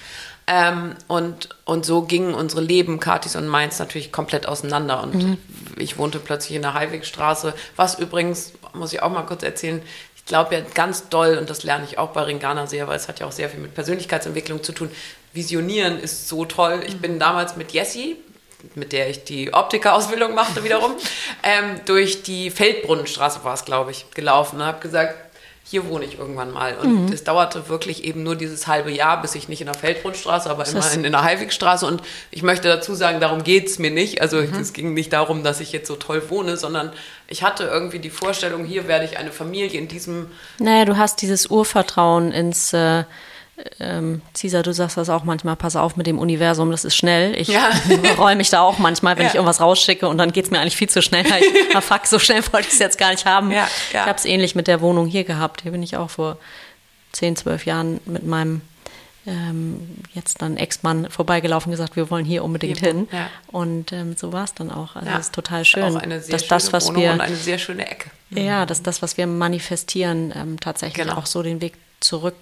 Ähm, und, und so gingen unsere Leben, Katis und meins, natürlich komplett auseinander. Und mhm. ich wohnte plötzlich in der Heiwegstraße, was übrigens, muss ich auch mal kurz erzählen, ich glaube ja ganz doll, und das lerne ich auch bei Ringana sehr, weil es hat ja auch sehr viel mit Persönlichkeitsentwicklung zu tun. Visionieren ist so toll. Ich bin damals mit Jessie, mit der ich die Optikerausbildung machte wiederum, ähm, durch die Feldbrunnenstraße war es, glaube ich, gelaufen und habe gesagt, hier wohne ich irgendwann mal. Und mhm. es dauerte wirklich eben nur dieses halbe Jahr, bis ich nicht in der Feldbrunnstraße, aber immerhin in der Heilwegstraße. Und ich möchte dazu sagen, darum geht es mir nicht. Also mhm. es ging nicht darum, dass ich jetzt so toll wohne, sondern ich hatte irgendwie die Vorstellung, hier werde ich eine Familie in diesem... Naja, du hast dieses Urvertrauen ins... Äh ähm, Cesar, du sagst das auch manchmal, pass auf mit dem Universum, das ist schnell. Ich ja. räume mich da auch manchmal, wenn ja. ich irgendwas rausschicke und dann geht es mir eigentlich viel zu schnell. Ich, ah, fuck, so schnell wollte ich es jetzt gar nicht haben. Ja, ich habe es ähnlich mit der Wohnung hier gehabt. Hier bin ich auch vor 10, 12 Jahren mit meinem ähm, jetzt dann Ex-Mann vorbeigelaufen gesagt, wir wollen hier unbedingt hier, hin. Und ähm, so war es dann auch. Also es ist total schön. Auch eine sehr dass schöne das, was Wohnung wir, und eine sehr schöne Ecke. Ja, dass das, was wir manifestieren, ähm, tatsächlich genau. auch so den Weg zurück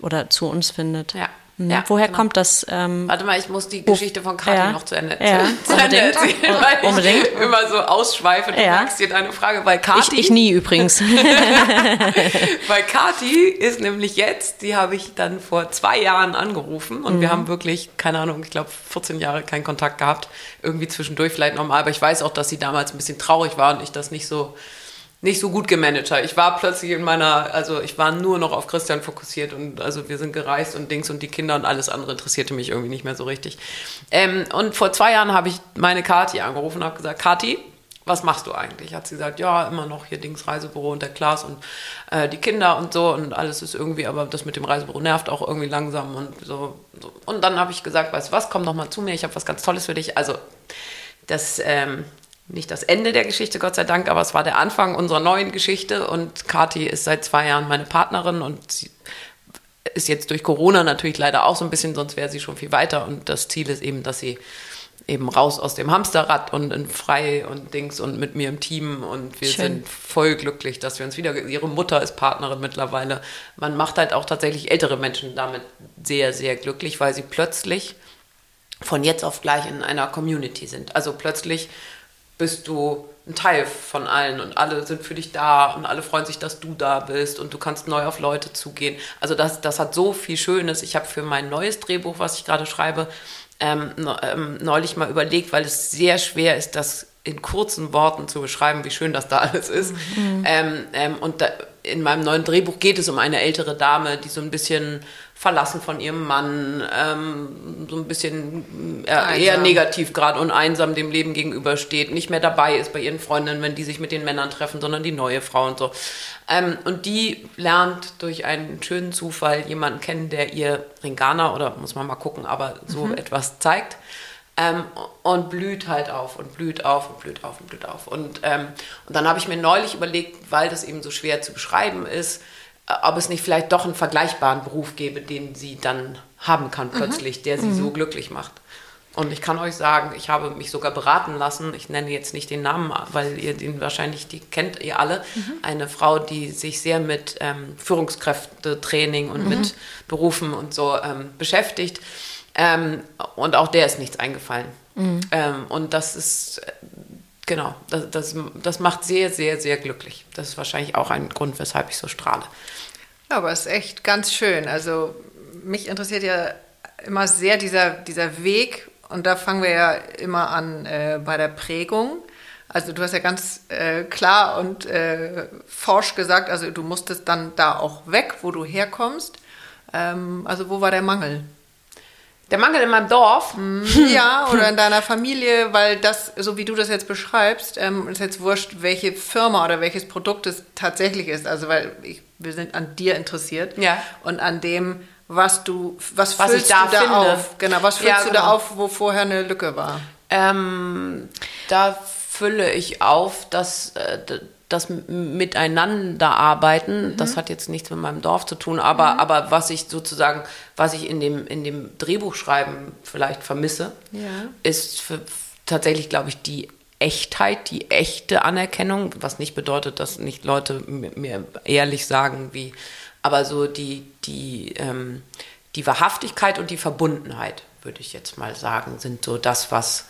oder zu uns findet. Ja. Mhm. Ja, Woher genau. kommt das? Ähm, Warte mal, ich muss die Geschichte von Kathi ja. noch zu Ende, ja. zu, Ende erzählen, weil unbedingt. ich immer so ausschweife. Du ja. merkst dir deine Frage, weil Kathi... Ich, ich nie übrigens. weil Kathi ist nämlich jetzt, die habe ich dann vor zwei Jahren angerufen und mhm. wir haben wirklich, keine Ahnung, ich glaube 14 Jahre keinen Kontakt gehabt. Irgendwie zwischendurch vielleicht nochmal, aber ich weiß auch, dass sie damals ein bisschen traurig war und ich das nicht so nicht so gut gemanagt. Ich war plötzlich in meiner, also ich war nur noch auf Christian fokussiert und also wir sind gereist und Dings und die Kinder und alles andere interessierte mich irgendwie nicht mehr so richtig. Ähm, und vor zwei Jahren habe ich meine Kathi angerufen und habe gesagt, Kathi, was machst du eigentlich? Hat sie gesagt, ja, immer noch hier Dings Reisebüro und der Klaas und äh, die Kinder und so und alles ist irgendwie, aber das mit dem Reisebüro nervt auch irgendwie langsam und so. so. Und dann habe ich gesagt, weißt du was, komm doch mal zu mir, ich habe was ganz Tolles für dich. Also das ähm, nicht das Ende der Geschichte, Gott sei Dank, aber es war der Anfang unserer neuen Geschichte und Kathi ist seit zwei Jahren meine Partnerin und sie, ist jetzt durch Corona natürlich leider auch so ein bisschen, sonst wäre sie schon viel weiter. Und das Ziel ist eben, dass sie eben raus aus dem Hamsterrad und in frei und Dings und mit mir im Team und wir Schön. sind voll glücklich, dass wir uns wieder, ihre Mutter ist Partnerin mittlerweile. Man macht halt auch tatsächlich ältere Menschen damit sehr, sehr glücklich, weil sie plötzlich von jetzt auf gleich in einer Community sind. Also plötzlich bist du ein Teil von allen und alle sind für dich da und alle freuen sich, dass du da bist und du kannst neu auf Leute zugehen. Also das, das hat so viel Schönes. Ich habe für mein neues Drehbuch, was ich gerade schreibe, ähm, ähm, neulich mal überlegt, weil es sehr schwer ist, das in kurzen Worten zu beschreiben, wie schön das da alles ist. Mhm. Ähm, ähm, und da, in meinem neuen Drehbuch geht es um eine ältere Dame, die so ein bisschen verlassen von ihrem Mann, ähm, so ein bisschen äh, eher negativ gerade und einsam dem Leben gegenübersteht, nicht mehr dabei ist bei ihren Freundinnen, wenn die sich mit den Männern treffen, sondern die neue Frau und so. Ähm, und die lernt durch einen schönen Zufall jemanden kennen, der ihr Ringana oder muss man mal gucken, aber so mhm. etwas zeigt. Ähm, und blüht halt auf und blüht auf und blüht auf und blüht auf. Und, ähm, und dann habe ich mir neulich überlegt, weil das eben so schwer zu beschreiben ist, ob es nicht vielleicht doch einen vergleichbaren Beruf gäbe, den sie dann haben kann plötzlich, mhm. der sie mhm. so glücklich macht. Und ich kann euch sagen, ich habe mich sogar beraten lassen. Ich nenne jetzt nicht den Namen, weil ihr den wahrscheinlich, die kennt ihr alle. Mhm. Eine Frau, die sich sehr mit ähm, Führungskräftetraining und mhm. mit Berufen und so ähm, beschäftigt. Ähm, und auch der ist nichts eingefallen. Mhm. Ähm, und das ist, genau, das, das, das macht sehr, sehr, sehr glücklich. Das ist wahrscheinlich auch ein Grund, weshalb ich so strahle. Aber es ist echt ganz schön. Also mich interessiert ja immer sehr dieser, dieser Weg und da fangen wir ja immer an äh, bei der Prägung. Also du hast ja ganz äh, klar und äh, forsch gesagt, also du musstest dann da auch weg, wo du herkommst. Ähm, also wo war der Mangel? Der Mangel in meinem Dorf? Mhm. Ja, oder in deiner Familie, weil das, so wie du das jetzt beschreibst, ähm, ist jetzt wurscht, welche Firma oder welches Produkt es tatsächlich ist. Also, weil ich, wir sind an dir interessiert ja. und an dem, was du, was, was füllst da du da finde. auf? Genau, was füllst ja, genau. du da genau. auf, wo vorher eine Lücke war? Ähm, da fülle ich auf, dass das Miteinanderarbeiten, mhm. das hat jetzt nichts mit meinem Dorf zu tun, aber, mhm. aber was ich sozusagen, was ich in dem, in dem Drehbuchschreiben vielleicht vermisse, ja. ist für, tatsächlich, glaube ich, die Echtheit, die echte Anerkennung, was nicht bedeutet, dass nicht Leute mir ehrlich sagen, wie, aber so die, die, ähm, die Wahrhaftigkeit und die Verbundenheit, würde ich jetzt mal sagen, sind so das, was,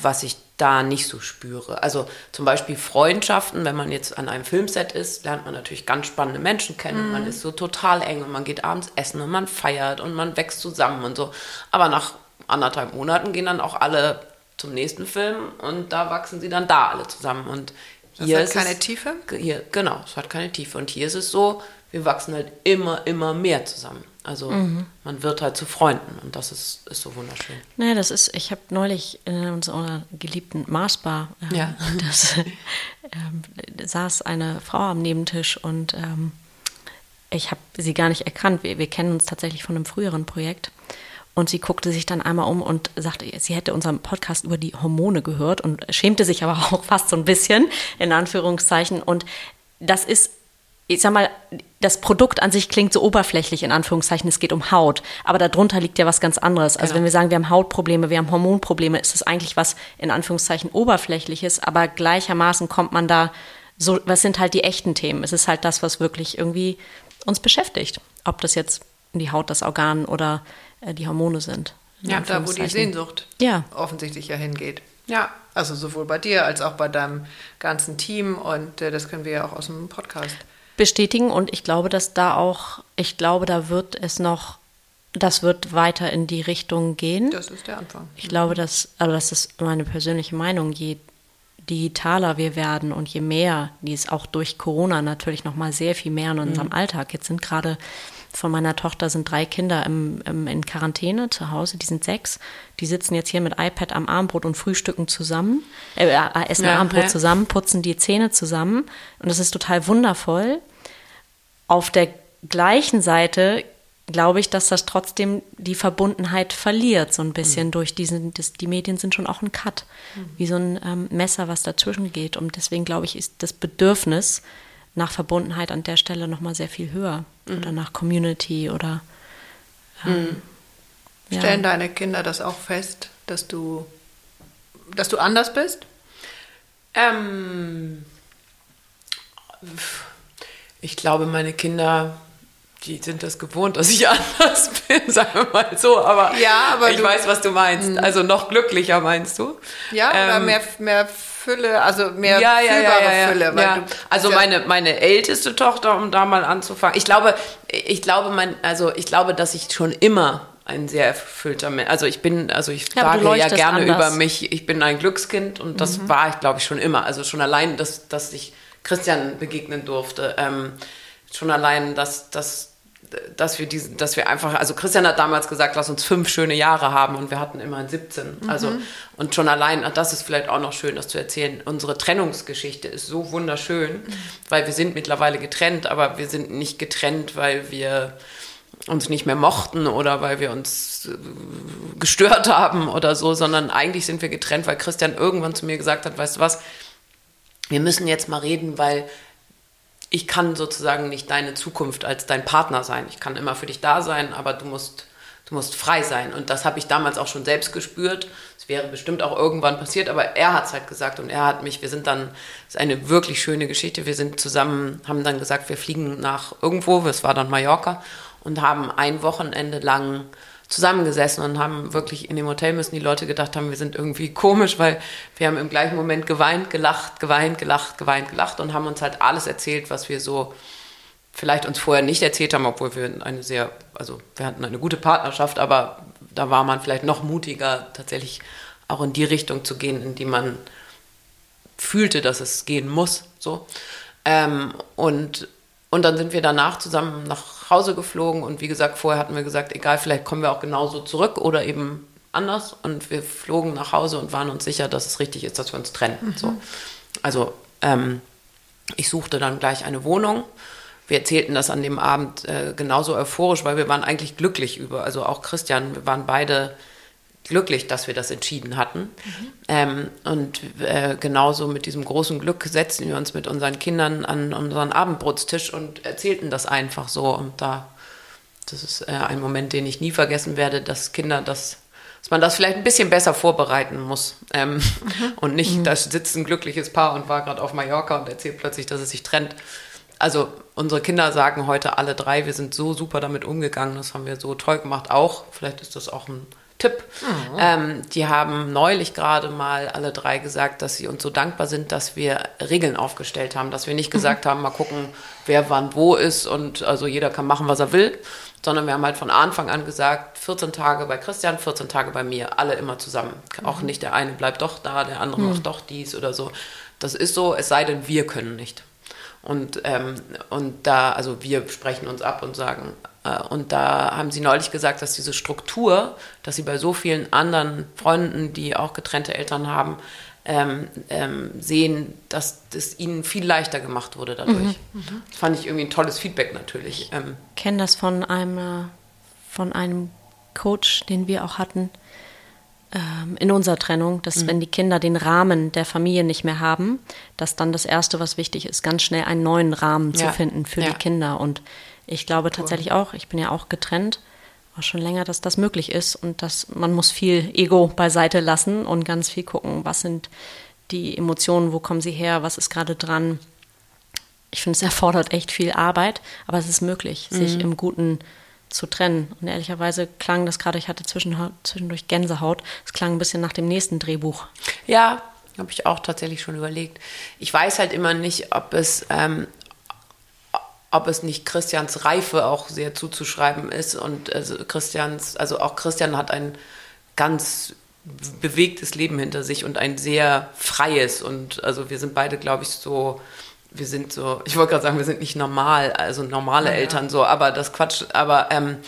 was ich da nicht so spüre. Also zum Beispiel Freundschaften, wenn man jetzt an einem Filmset ist, lernt man natürlich ganz spannende Menschen kennen. Mhm. Man ist so total eng und man geht abends essen und man feiert und man wächst zusammen und so. Aber nach anderthalb Monaten gehen dann auch alle zum nächsten Film und da wachsen sie dann da alle zusammen. Und hier das hat keine es, Tiefe? Hier, genau, es hat keine Tiefe. Und hier ist es so, wir wachsen halt immer, immer mehr zusammen. Also mhm. man wird halt zu Freunden und das ist, ist so wunderschön. Naja, das ist, ich habe neulich in unserer geliebten Marsbar, äh, ja. das, äh, saß eine Frau am Nebentisch und ähm, ich habe sie gar nicht erkannt. Wir, wir kennen uns tatsächlich von einem früheren Projekt. Und sie guckte sich dann einmal um und sagte, sie hätte unseren Podcast über die Hormone gehört und schämte sich aber auch fast so ein bisschen, in Anführungszeichen. Und das ist ich sag mal, das Produkt an sich klingt so oberflächlich, in Anführungszeichen, es geht um Haut. Aber darunter liegt ja was ganz anderes. Also genau. wenn wir sagen, wir haben Hautprobleme, wir haben Hormonprobleme, ist das eigentlich was, in Anführungszeichen, oberflächliches. Aber gleichermaßen kommt man da so, was sind halt die echten Themen? Es ist halt das, was wirklich irgendwie uns beschäftigt. Ob das jetzt die Haut, das Organ oder äh, die Hormone sind. Ja, da wo die Sehnsucht ja. offensichtlich ja hingeht. Ja, also sowohl bei dir als auch bei deinem ganzen Team und äh, das können wir ja auch aus dem Podcast bestätigen und ich glaube, dass da auch, ich glaube, da wird es noch, das wird weiter in die Richtung gehen. Das ist der Anfang. Ich glaube, dass, also das ist meine persönliche Meinung, je digitaler wir werden und je mehr, die es auch durch Corona natürlich noch mal sehr viel mehr in unserem mhm. Alltag. Jetzt sind gerade von meiner Tochter sind drei Kinder im, im, in Quarantäne zu Hause, die sind sechs. Die sitzen jetzt hier mit iPad am Armbrot und frühstücken zusammen, äh, äh essen ja, Armbrot ja. zusammen, putzen die Zähne zusammen. Und das ist total wundervoll. Auf der gleichen Seite glaube ich, dass das trotzdem die Verbundenheit verliert, so ein bisschen mhm. durch diesen, das, die Medien sind schon auch ein Cut, mhm. wie so ein ähm, Messer, was dazwischen geht. Und deswegen glaube ich, ist das Bedürfnis nach Verbundenheit an der Stelle nochmal sehr viel höher. mhm. oder nach Community oder ähm, mhm. Stellen ja. deine Kinder das auch fest, dass du, dass du anders bist? Ähm, ich glaube, meine Kinder die sind das gewohnt, dass ich anders bin, sagen wir mal so. Aber, ja, aber ich du, weiß, was du meinst. Mhm. Also noch glücklicher meinst du? Ja, ähm, oder mehr, mehr Fülle, also mehr ja, ja, fühlbare ja, Fülle. Du, also meine, meine älteste Tochter, um da mal anzufangen. Ich glaube, ich glaube, mein, also ich glaube, dass ich schon immer ein sehr erfüllter Mensch. Also ich bin, also ich ja, sage ja gerne anders. über mich, ich bin ein Glückskind und das mhm. war ich, glaube ich, schon immer. Also schon allein, dass, dass ich Christian begegnen durfte. Ähm, schon allein, dass, dass dass wir diesen, dass wir einfach, also Christian hat damals gesagt, lass uns fünf schöne Jahre haben und wir hatten immerhin 17. Mhm. Also, und schon allein, das ist vielleicht auch noch schön, das zu erzählen. Unsere Trennungsgeschichte ist so wunderschön, mhm. weil wir sind mittlerweile getrennt, aber wir sind nicht getrennt, weil wir uns nicht mehr mochten oder weil wir uns äh, gestört haben oder so, sondern eigentlich sind wir getrennt, weil Christian irgendwann zu mir gesagt hat, weißt du was, wir müssen jetzt mal reden, weil ich kann sozusagen nicht deine Zukunft als dein Partner sein. Ich kann immer für dich da sein, aber du musst, du musst frei sein. Und das habe ich damals auch schon selbst gespürt. Es wäre bestimmt auch irgendwann passiert, aber er hat es halt gesagt und er hat mich, wir sind dann, das ist eine wirklich schöne Geschichte. Wir sind zusammen, haben dann gesagt, wir fliegen nach irgendwo, es war dann Mallorca und haben ein Wochenende lang zusammengesessen und haben wirklich in dem Hotel müssen die Leute gedacht haben, wir sind irgendwie komisch, weil wir haben im gleichen Moment geweint, gelacht, geweint, gelacht, geweint, gelacht und haben uns halt alles erzählt, was wir so vielleicht uns vorher nicht erzählt haben, obwohl wir eine sehr, also wir hatten eine gute Partnerschaft, aber da war man vielleicht noch mutiger, tatsächlich auch in die Richtung zu gehen, in die man fühlte, dass es gehen muss. So. Ähm, und und dann sind wir danach zusammen nach Hause geflogen und wie gesagt, vorher hatten wir gesagt, egal, vielleicht kommen wir auch genauso zurück oder eben anders. Und wir flogen nach Hause und waren uns sicher, dass es richtig ist, dass wir uns trennen. Mhm. So. Also ähm, ich suchte dann gleich eine Wohnung. Wir erzählten das an dem Abend äh, genauso euphorisch, weil wir waren eigentlich glücklich über, also auch Christian, wir waren beide glücklich, dass wir das entschieden hatten. Mhm. Ähm, und äh, genauso mit diesem großen Glück setzten wir uns mit unseren Kindern an unseren Abendbrotstisch und erzählten das einfach so. Und da, das ist äh, ein Moment, den ich nie vergessen werde, dass Kinder das dass man das vielleicht ein bisschen besser vorbereiten muss. Ähm, mhm. Und nicht, mhm. da sitzt ein glückliches Paar und war gerade auf Mallorca und erzählt plötzlich, dass es sich trennt. Also unsere Kinder sagen heute alle drei, wir sind so super damit umgegangen, das haben wir so toll gemacht auch. Vielleicht ist das auch ein Tipp. Mhm. Ähm, die haben neulich gerade mal alle drei gesagt, dass sie uns so dankbar sind, dass wir Regeln aufgestellt haben, dass wir nicht gesagt mhm. haben, mal gucken, wer wann wo ist und also jeder kann machen, was er will, sondern wir haben halt von Anfang an gesagt, 14 Tage bei Christian, 14 Tage bei mir, alle immer zusammen. Mhm. Auch nicht der eine bleibt doch da, der andere macht mhm. doch dies oder so. Das ist so, es sei denn, wir können nicht. Und, ähm, und da, also wir sprechen uns ab und sagen, und da haben sie neulich gesagt, dass diese Struktur, dass sie bei so vielen anderen Freunden, die auch getrennte Eltern haben, ähm, ähm, sehen, dass es ihnen viel leichter gemacht wurde dadurch. Mhm. Das fand ich irgendwie ein tolles Feedback natürlich. Ähm, ich kenne das von einem, äh, von einem Coach, den wir auch hatten ähm, in unserer Trennung, dass mhm. wenn die Kinder den Rahmen der Familie nicht mehr haben, dass dann das Erste, was wichtig ist, ganz schnell einen neuen Rahmen ja. zu finden für ja. die Kinder und ich glaube tatsächlich auch, ich bin ja auch getrennt, auch schon länger, dass das möglich ist und dass man muss viel Ego beiseite lassen und ganz viel gucken, was sind die Emotionen, wo kommen sie her, was ist gerade dran. Ich finde, es erfordert echt viel Arbeit, aber es ist möglich, mhm. sich im Guten zu trennen. Und ehrlicherweise klang das gerade, ich hatte zwischendurch Gänsehaut, es klang ein bisschen nach dem nächsten Drehbuch. Ja, habe ich auch tatsächlich schon überlegt. Ich weiß halt immer nicht, ob es ähm, ob es nicht Christians Reife auch sehr zuzuschreiben ist. Und also Christians, also auch Christian hat ein ganz bewegtes Leben hinter sich und ein sehr freies. Und also wir sind beide, glaube ich, so, wir sind so, ich wollte gerade sagen, wir sind nicht normal, also normale ja, Eltern so, aber das Quatsch, aber ähm,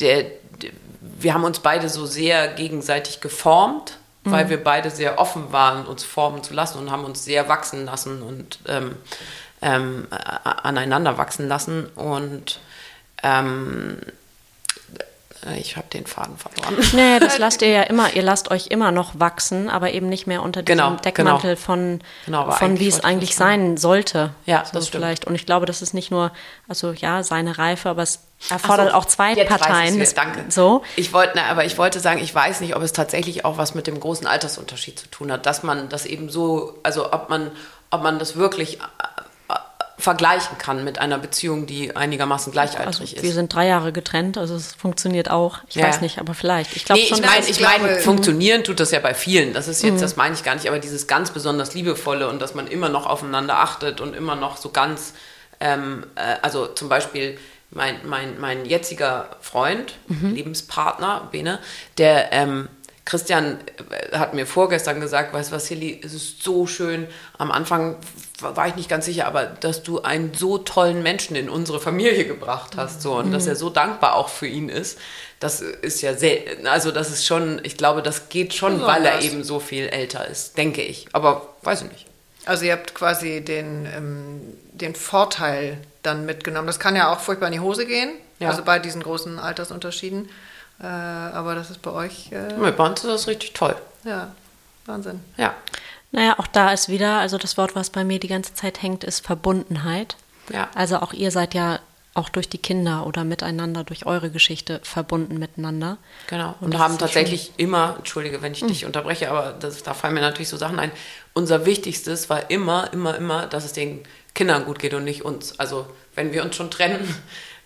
der, der, wir haben uns beide so sehr gegenseitig geformt, mhm. weil wir beide sehr offen waren, uns formen zu lassen und haben uns sehr wachsen lassen und ähm, ähm, aneinander wachsen lassen. Und ähm, Äh, ich habe den Faden verloren. Nee, das lasst ihr ja immer, ihr lasst euch immer noch wachsen, aber eben nicht mehr unter diesem Genau, Deckmantel genau. von, Genau, von wie es eigentlich sein sollte. Ja, so das stimmt. vielleicht. Und ich glaube, das ist nicht nur, also ja, seine Reife, aber es erfordert so, auch zwei weiß Parteien. wieder, Danke. So. Ich wollte, aber ich wollte sagen, ich weiß nicht, ob es tatsächlich auch was mit dem großen Altersunterschied zu tun hat, dass man das eben so, also ob man, ob man das wirklich vergleichen kann mit einer Beziehung, die einigermaßen Also gleichaltrig wir ist. sind drei Jahre getrennt, also es funktioniert auch. Ich Ja. weiß nicht, aber vielleicht. Ich glaube Nee, schon, ich meine, ich meine, funktionieren tut das ja bei vielen. Das ist jetzt, Mhm. das meine ich gar nicht, aber dieses ganz besonders liebevolle und dass man immer noch aufeinander achtet und immer noch so ganz, ähm, äh, also zum Beispiel mein, mein, mein jetziger Freund, Mhm. Lebenspartner, Bene, der, ähm, Christian äh, hat mir vorgestern gesagt, weißt du was, Hilly, es ist so schön. Am Anfang war ich nicht ganz sicher, aber dass du einen so tollen Menschen in unsere Familie gebracht hast, so und dass er so dankbar auch für ihn ist. Das ist ja sehr, also das ist schon, ich glaube, das geht schon, weil er eben so viel älter ist, denke ich. Aber weiß ich nicht. Also ihr habt quasi den, ähm, den Vorteil dann mitgenommen. Das kann ja auch furchtbar in die Hose gehen, Ja. also bei diesen großen Altersunterschieden. Äh, aber das ist bei euch, äh, Mit Bonds ist das richtig toll. ja, Wahnsinn. Ja. Naja, auch da ist wieder, also das Wort, was bei mir die ganze Zeit hängt, ist Verbundenheit. Ja. Also auch ihr seid ja auch durch die Kinder oder miteinander, durch eure Geschichte verbunden miteinander. Genau. Und Und, haben tatsächlich immer, entschuldige, wenn ich dich unterbreche, aber das, da fallen mir natürlich so Sachen ein. Unser Wichtigstes war immer, immer, immer, dass es den Kindern gut geht und nicht uns. Also wenn wir uns schon trennen,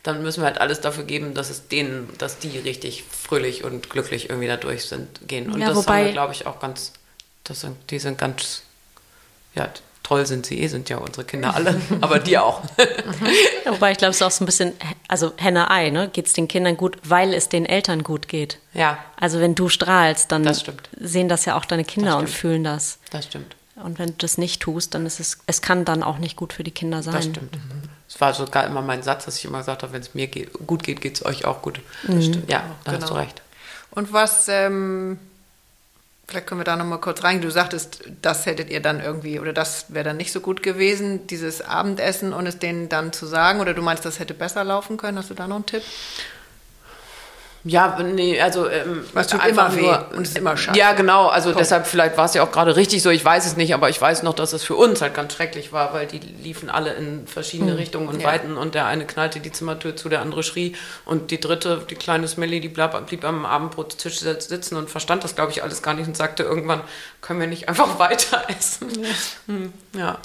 dann müssen wir halt alles dafür geben, dass es denen, dass die richtig fröhlich und glücklich irgendwie da durch sind, gehen. Und Ja, das wobei- haben wir, glaube ich, auch ganz, das sind, die sind ganz, ja, toll sind sie eh, sind ja unsere Kinder alle, aber die auch. Ja, wobei ich glaube, es ist auch so ein bisschen, also Henne-Ei, ne? Geht es den Kindern gut, weil es den Eltern gut geht. ja, Also wenn du strahlst, dann Das stimmt. sehen das ja auch deine Kinder und fühlen das. das stimmt. Und wenn du das nicht tust, dann ist es, es kann dann auch nicht gut für die Kinder sein. Das stimmt. Das war sogar immer mein Satz, dass ich immer gesagt habe, wenn es mir geht, gut geht, geht es euch auch gut. Das stimmt. Ja, da hast du Genau. recht. Und was, ähm, vielleicht können wir da nochmal kurz rein. Du sagtest, das hättet ihr dann irgendwie, oder das wäre dann nicht so gut gewesen, dieses Abendessen und es denen dann zu sagen, oder du meinst, das hätte besser laufen können? Hast du da noch einen Tipp? Ja, nee, also ähm, Was tut einfach immer weh und ist immer scheiße. Ja, genau. Also deshalb vielleicht war es ja auch gerade richtig so. Ich weiß es nicht, aber ich weiß noch, dass es für uns halt ganz schrecklich war, weil die liefen alle in verschiedene Richtungen und Ja. Weiten und der eine knallte die Zimmertür zu, der andere schrie und die dritte, die kleine Smelly, die blieb, blieb am Abendbrottisch sitzen und verstand das, glaube ich, alles gar nicht und sagte irgendwann, können wir nicht einfach weiter essen? Hm, ja.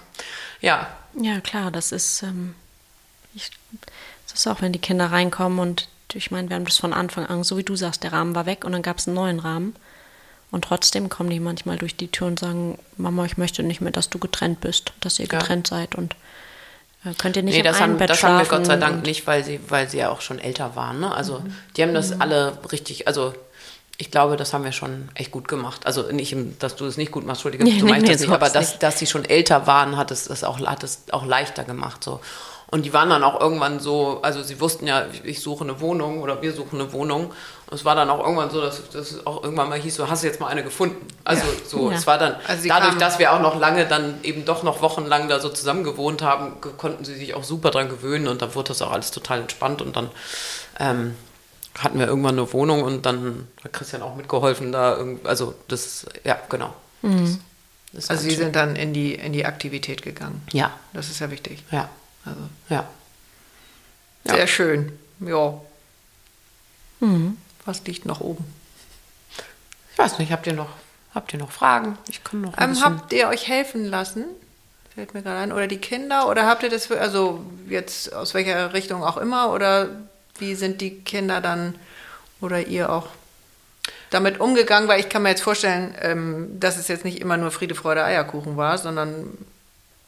Ja. Ja, klar, das ist, ähm, ich, das ist auch, wenn die Kinder reinkommen und ich meine, wir haben das von Anfang an, so wie du sagst, der Rahmen war weg und dann gab es einen neuen Rahmen. Und trotzdem kommen die manchmal durch die Tür und sagen, Mama, ich möchte nicht mehr, dass du getrennt bist, dass ihr Ja. getrennt seid und äh, könnt ihr nicht Nee, das, haben, Bett das haben wir schlafen. Gott sei Dank nicht, weil sie, weil sie ja auch schon älter waren. Ne? Also die haben das alle richtig, also ich glaube, das haben wir schon echt gut gemacht. Also nicht, dass du es nicht gut machst, Entschuldige, Nee, so nee, meine ich nee, das nicht, aber dass, nicht. dass sie schon älter waren, hat es das auch, hat es auch leichter gemacht. So. Und die waren dann auch irgendwann so, also sie wussten ja, ich suche eine Wohnung oder wir suchen eine Wohnung. Und es war dann auch irgendwann so, dass das auch irgendwann mal hieß, so hast du jetzt mal eine gefunden. Also so, Ja. es war dann, Also dadurch, dass wir auch noch lange dann eben doch noch wochenlang da so zusammen gewohnt haben, konnten sie sich auch super dran gewöhnen und dann wurde das auch alles total entspannt und dann ähm, hatten wir irgendwann eine Wohnung und dann hat Christian auch mitgeholfen da, irgend- also das, ja, genau. Das, das ist Also sie schön. sind dann in die, in die Aktivität gegangen. ja, Das ist ja wichtig. ja, Also ja. Ja. sehr schön. Ja. Mhm. Was liegt noch oben? Ich weiß nicht, habt ihr noch, habt ihr noch Fragen? Ich kann noch ein Ähm, habt ihr euch helfen lassen? Fällt mir gerade ein. Oder die Kinder? Oder habt ihr das, für, also jetzt aus welcher Richtung auch immer? Oder wie sind die Kinder dann oder ihr auch damit umgegangen? Weil ich kann mir jetzt vorstellen, ähm, dass es jetzt nicht immer nur Friede, Freude, Eierkuchen war, sondern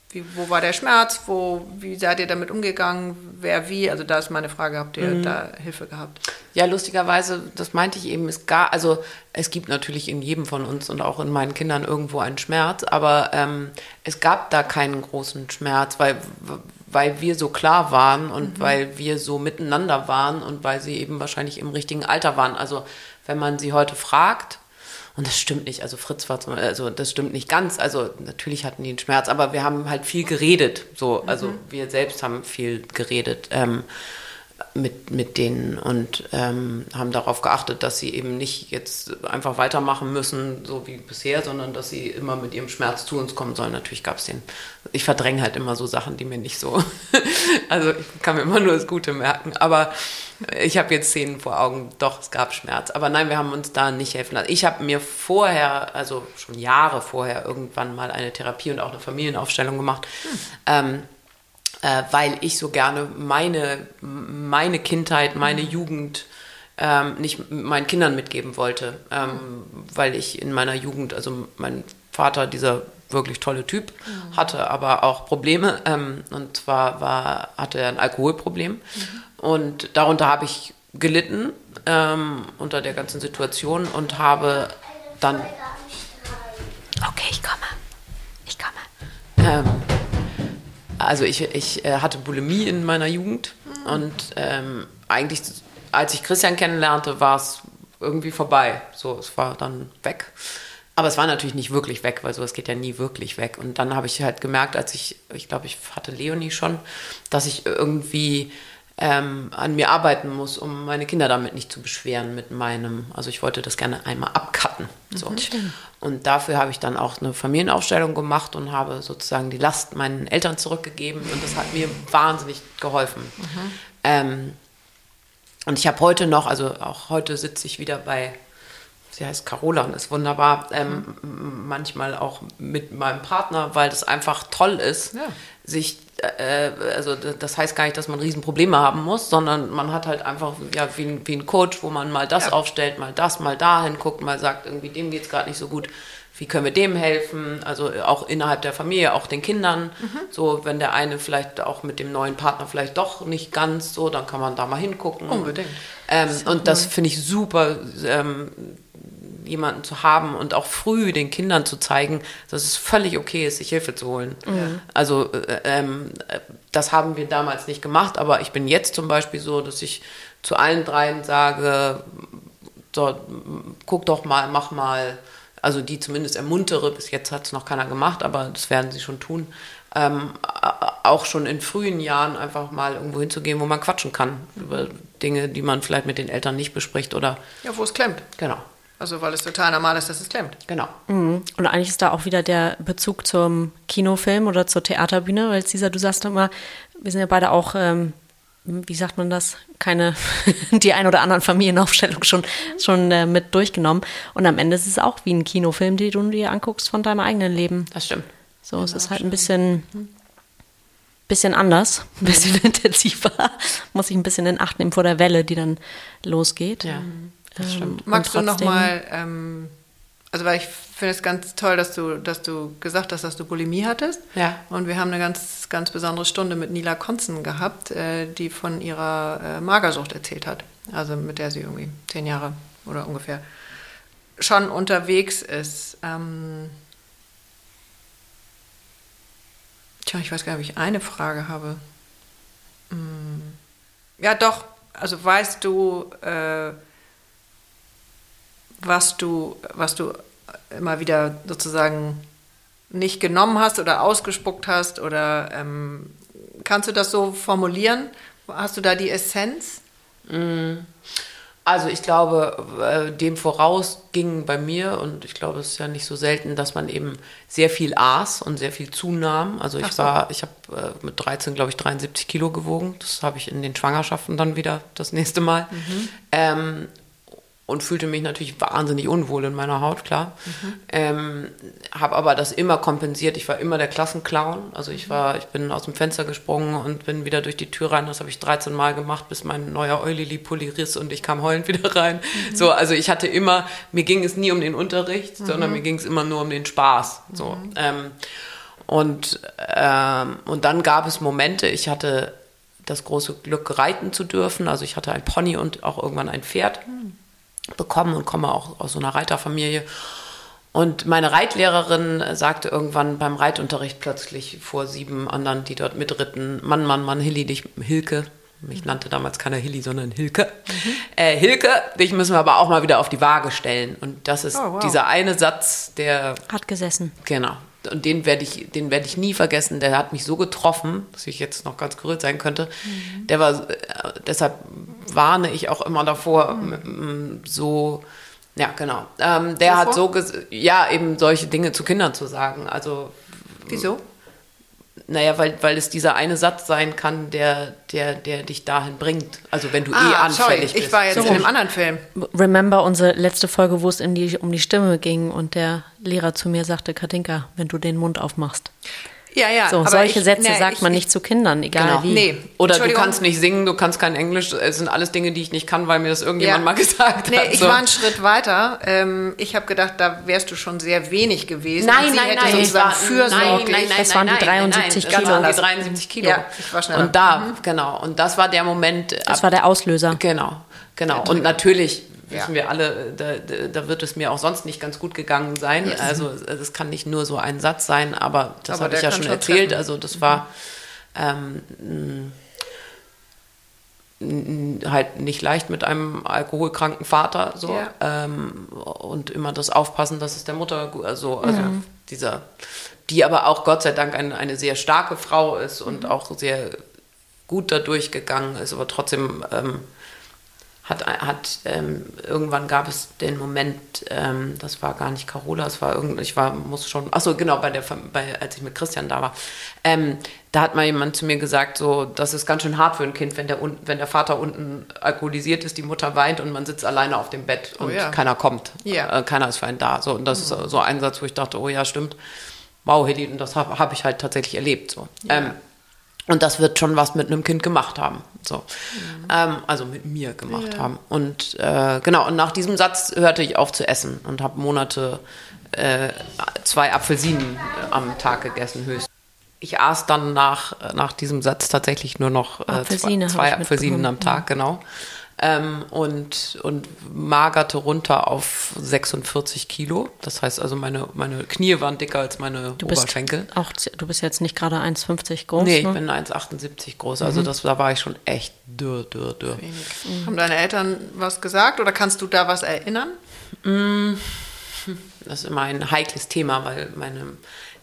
wie, wo war der Schmerz? Wo, wie seid ihr damit umgegangen? Wer wie? Also da ist meine Frage, habt ihr da Hilfe gehabt? Ja, lustigerweise, das meinte ich eben, es gar, also es gibt natürlich in jedem von uns und auch in meinen Kindern irgendwo einen Schmerz, aber ähm, es gab da keinen großen Schmerz, weil, weil wir so klar waren und weil wir so miteinander waren und weil sie eben wahrscheinlich im richtigen Alter waren. Also wenn man sie heute fragt, und das stimmt nicht, also Fritz war zum also das stimmt nicht ganz, also natürlich hatten die einen Schmerz, aber wir haben halt viel geredet, so, also wir selbst haben viel geredet. Ähm, mit, mit denen und ähm, haben darauf geachtet, dass sie eben nicht jetzt einfach weitermachen müssen, so wie bisher, sondern dass sie immer mit ihrem Schmerz zu uns kommen sollen. Natürlich gab es den. Ich verdränge halt immer so Sachen, die mir nicht so. also ich kann mir immer nur das Gute merken. Aber ich habe jetzt Szenen vor Augen, doch, es gab Schmerz. Aber nein, wir haben uns da nicht helfen lassen. Ich habe mir vorher, also schon Jahre vorher, irgendwann mal eine Therapie und auch eine Familienaufstellung gemacht. Hm. Ähm, äh, weil ich so gerne meine, meine Kindheit, meine mhm. Jugend ähm, nicht meinen Kindern mitgeben wollte, ähm, weil ich in meiner Jugend, also mein Vater, dieser wirklich tolle Typ, mhm. hatte aber auch Probleme. Ähm, und zwar war, hatte er ein Alkoholproblem. Mhm. Und darunter habe ich gelitten ähm, unter der ganzen Situation und habe dann. Okay, ich komme. Ich komme. Ähm, also ich, ich äh, hatte Bulimie in meiner Jugend mhm. und ähm, eigentlich, als ich Christian kennenlernte, war es irgendwie vorbei. So, es war dann weg. Aber es war natürlich nicht wirklich weg, weil sowas geht ja nie wirklich weg. Und dann habe ich halt gemerkt, als ich, ich glaube, ich hatte Leonie schon, dass ich irgendwie ähm, an mir arbeiten muss, um meine Kinder damit nicht zu beschweren mit meinem. Also ich wollte das gerne einmal abcutten. So. Mhm, und dafür habe ich dann auch eine Familienaufstellung gemacht und habe sozusagen die Last meinen Eltern zurückgegeben und das hat mir wahnsinnig geholfen. Mhm. Ähm, und ich habe heute noch, also auch heute sitze ich wieder bei sie heißt Carola und ist wunderbar, ähm, manchmal auch mit meinem Partner, weil das einfach toll ist, ja. sich, äh, also das heißt gar nicht, dass man Riesenprobleme haben muss, sondern man hat halt einfach ja, wie, ein, wie ein Coach, wo man mal das ja. aufstellt, mal das, mal dahin guckt, mal sagt, irgendwie dem geht es gerade nicht so gut. Wie können wir dem helfen? Also auch innerhalb der Familie, auch den Kindern. Mhm. So, wenn der eine vielleicht auch mit dem neuen Partner vielleicht doch nicht ganz so, dann kann man da mal hingucken. Unbedingt. Ähm, das und das finde ich super. Ähm, jemanden zu haben und auch früh den Kindern zu zeigen, dass es völlig okay ist, sich Hilfe zu holen. Mhm. Also äh, ähm, das haben wir damals nicht gemacht, aber ich bin jetzt zum Beispiel so, dass ich zu allen dreien sage, so, guck doch mal, mach mal, also die zumindest ermuntere, bis jetzt hat es noch keiner gemacht, aber das werden sie schon tun. Ähm, auch schon in frühen Jahren einfach mal irgendwo hinzugehen, wo man quatschen kann über Dinge, die man vielleicht mit den Eltern nicht bespricht oder. Ja, wo es klemmt. Genau. Also weil es total normal ist, dass es klemmt. Genau. Mhm. Und eigentlich ist da auch wieder der Bezug zum Kinofilm oder zur Theaterbühne, weil Cesar, du sagst immer, wir sind ja beide auch, ähm, wie sagt man das, keine, die ein oder anderen Familienaufstellung schon, schon äh, mit durchgenommen. Und am Ende ist es auch wie ein Kinofilm, den du dir anguckst von deinem eigenen Leben. Das stimmt. So, genau, es ist halt ein bisschen, bisschen anders, ein bisschen intensiver. Muss ich ein bisschen in Acht nehmen vor der Welle, die dann losgeht. Ja. Das stimmt. Ähm, Magst du nochmal, ähm, also weil ich finde es ganz toll, dass du, dass du gesagt hast, dass du Bulimie hattest. Ja. Und wir haben eine ganz, ganz besondere Stunde mit Nila Konzen gehabt, äh, die von ihrer äh, Magersucht erzählt hat. Also mit der sie irgendwie zehn Jahre oder ungefähr schon unterwegs ist. Ähm, tja, ich weiß gar nicht, ob ich eine Frage habe. Hm. Ja, doch. Also weißt du, äh, was du, was du immer wieder sozusagen nicht genommen hast oder ausgespuckt hast? Oder ähm, kannst du das so formulieren? Hast du da die Essenz? Mm. Also ich glaube, äh, dem voraus ging bei mir, und ich glaube, es ist ja nicht so selten, dass man eben sehr viel aß und sehr viel zunahm. Also ich so. war, ich habe äh, mit 13, glaube ich, 73 Kilo gewogen. Das habe ich in den Schwangerschaften dann wieder das nächste Mal. Mhm. Ähm, und fühlte mich natürlich wahnsinnig unwohl in meiner Haut, klar. Mhm. Ähm, habe aber das immer kompensiert. Ich war immer der Klassenclown. Also ich war, ich bin aus dem Fenster gesprungen und bin wieder durch die Tür rein. Das habe ich 13 Mal gemacht, bis mein neuer Eulili-Pulli riss und ich kam heulend wieder rein. Mhm. So, also ich hatte immer, mir ging es nie um den Unterricht, mhm. sondern mir ging es immer nur um den Spaß. So. Ähm, und, ähm, und dann gab es Momente, ich hatte das große Glück, reiten zu dürfen. Also ich hatte ein Pony und auch irgendwann ein Pferd. Bekommen und komme auch aus so einer Reiterfamilie. Und meine Reitlehrerin sagte irgendwann beim Reitunterricht plötzlich vor sieben anderen, die dort mitritten, Mann, Mann, Mann, Hilly, dich, Hilke, mich nannte damals keiner Hilly, sondern Hilke. Mhm. Äh, Hilke, dich müssen wir aber auch mal wieder auf die Waage stellen. Und das ist oh, wow. dieser eine Satz, der... Hat gesessen. Genau. Und den werde ich, den werde ich nie vergessen. Der hat mich so getroffen, dass ich jetzt noch ganz gerührt sein könnte. Mhm. Der war, äh, deshalb warne ich auch immer davor, mhm. so, ja, genau. Ähm, der Wovor? hat so, ja, eben solche Dinge zu Kindern zu sagen. Also, wieso? Naja, weil, weil es dieser eine Satz sein kann, der, der, der dich dahin bringt. Also wenn du ah, eh anfällig sorry, bist. Ich war jetzt so. in einem anderen Film. Remember unsere letzte Folge, wo es in die, um die Stimme ging und der Lehrer zu mir sagte, Katinka, wenn du den Mund aufmachst. Ja, ja. So, solche ich, Sätze ne, sagt ich, man nicht zu Kindern, egal genau. wie. Nee. Oder du kannst nicht singen, du kannst kein Englisch. Es sind alles Dinge, die ich nicht kann, weil mir das irgendjemand ja. mal gesagt nee, hat. Nee, ich war einen Schritt weiter. Ähm, ich habe gedacht, da wärst du schon sehr wenig gewesen. Nein, nein, nein. Sozusagen fürsorglich. Nein, nein, das waren die 73 nein, Kilo. Das waren die 73 Kilo. Ja, ich war schneller. Und da, mhm. genau. Und das war der Moment. Das war der Auslöser. Genau, genau. Und natürlich wissen ja. wir alle, da, da, wird es mir auch sonst nicht ganz gut gegangen sein. Yes. Also es kann nicht nur so ein Satz sein, aber das habe ich ja schon erzählt. Treffen. Also das war ähm, halt nicht leicht mit einem alkoholkranken Vater so ja. ähm, und immer das Aufpassen, dass es der Mutter also, also ja. dieser die aber auch Gott sei Dank eine, eine sehr starke Frau ist und mhm. auch sehr gut dadurch gegangen ist, aber trotzdem ähm, hat, hat ähm, irgendwann gab es den Moment, ähm, das war gar nicht Carola, es war irgend, ich war, muss schon, achso, genau, bei der, bei, als ich mit Christian da war, ähm, da hat mal jemand zu mir gesagt, so, das ist ganz schön hart für ein Kind, wenn der, wenn der Vater unten alkoholisiert ist, die Mutter weint und man sitzt alleine auf dem Bett oh und oh ja. keiner kommt. Ja. Äh, keiner ist für einen da. So, und das mhm. ist so ein Satz, wo ich dachte, oh ja, stimmt. Wow, Hedi, und das habe hab ich halt tatsächlich erlebt. So. Ja. Und das wird schon was mit einem Kind gemacht haben. So. Mhm. Ähm, also mit mir gemacht ja. haben. Und äh, genau, und nach diesem Satz hörte ich auf zu essen und habe Monate äh, zwei Apfelsinen äh, am Tag gegessen, höchstens. Ich aß dann nach, nach diesem Satz tatsächlich nur noch äh, zwei, zwei Apfelsinen am Tag, genau ähm, und, und magerte runter auf 46 Kilo. Das heißt also, meine, meine Knie waren dicker als meine du Oberschenkel. Bist auch, du bist jetzt nicht gerade 1,50 groß. Nee, ne? ich bin 1,78 groß. Also mhm. das, da war ich schon echt dürr, dürr, dürr. Mhm. Haben deine Eltern was gesagt oder kannst du da was erinnern? Mm, das ist immer ein heikles Thema, weil meine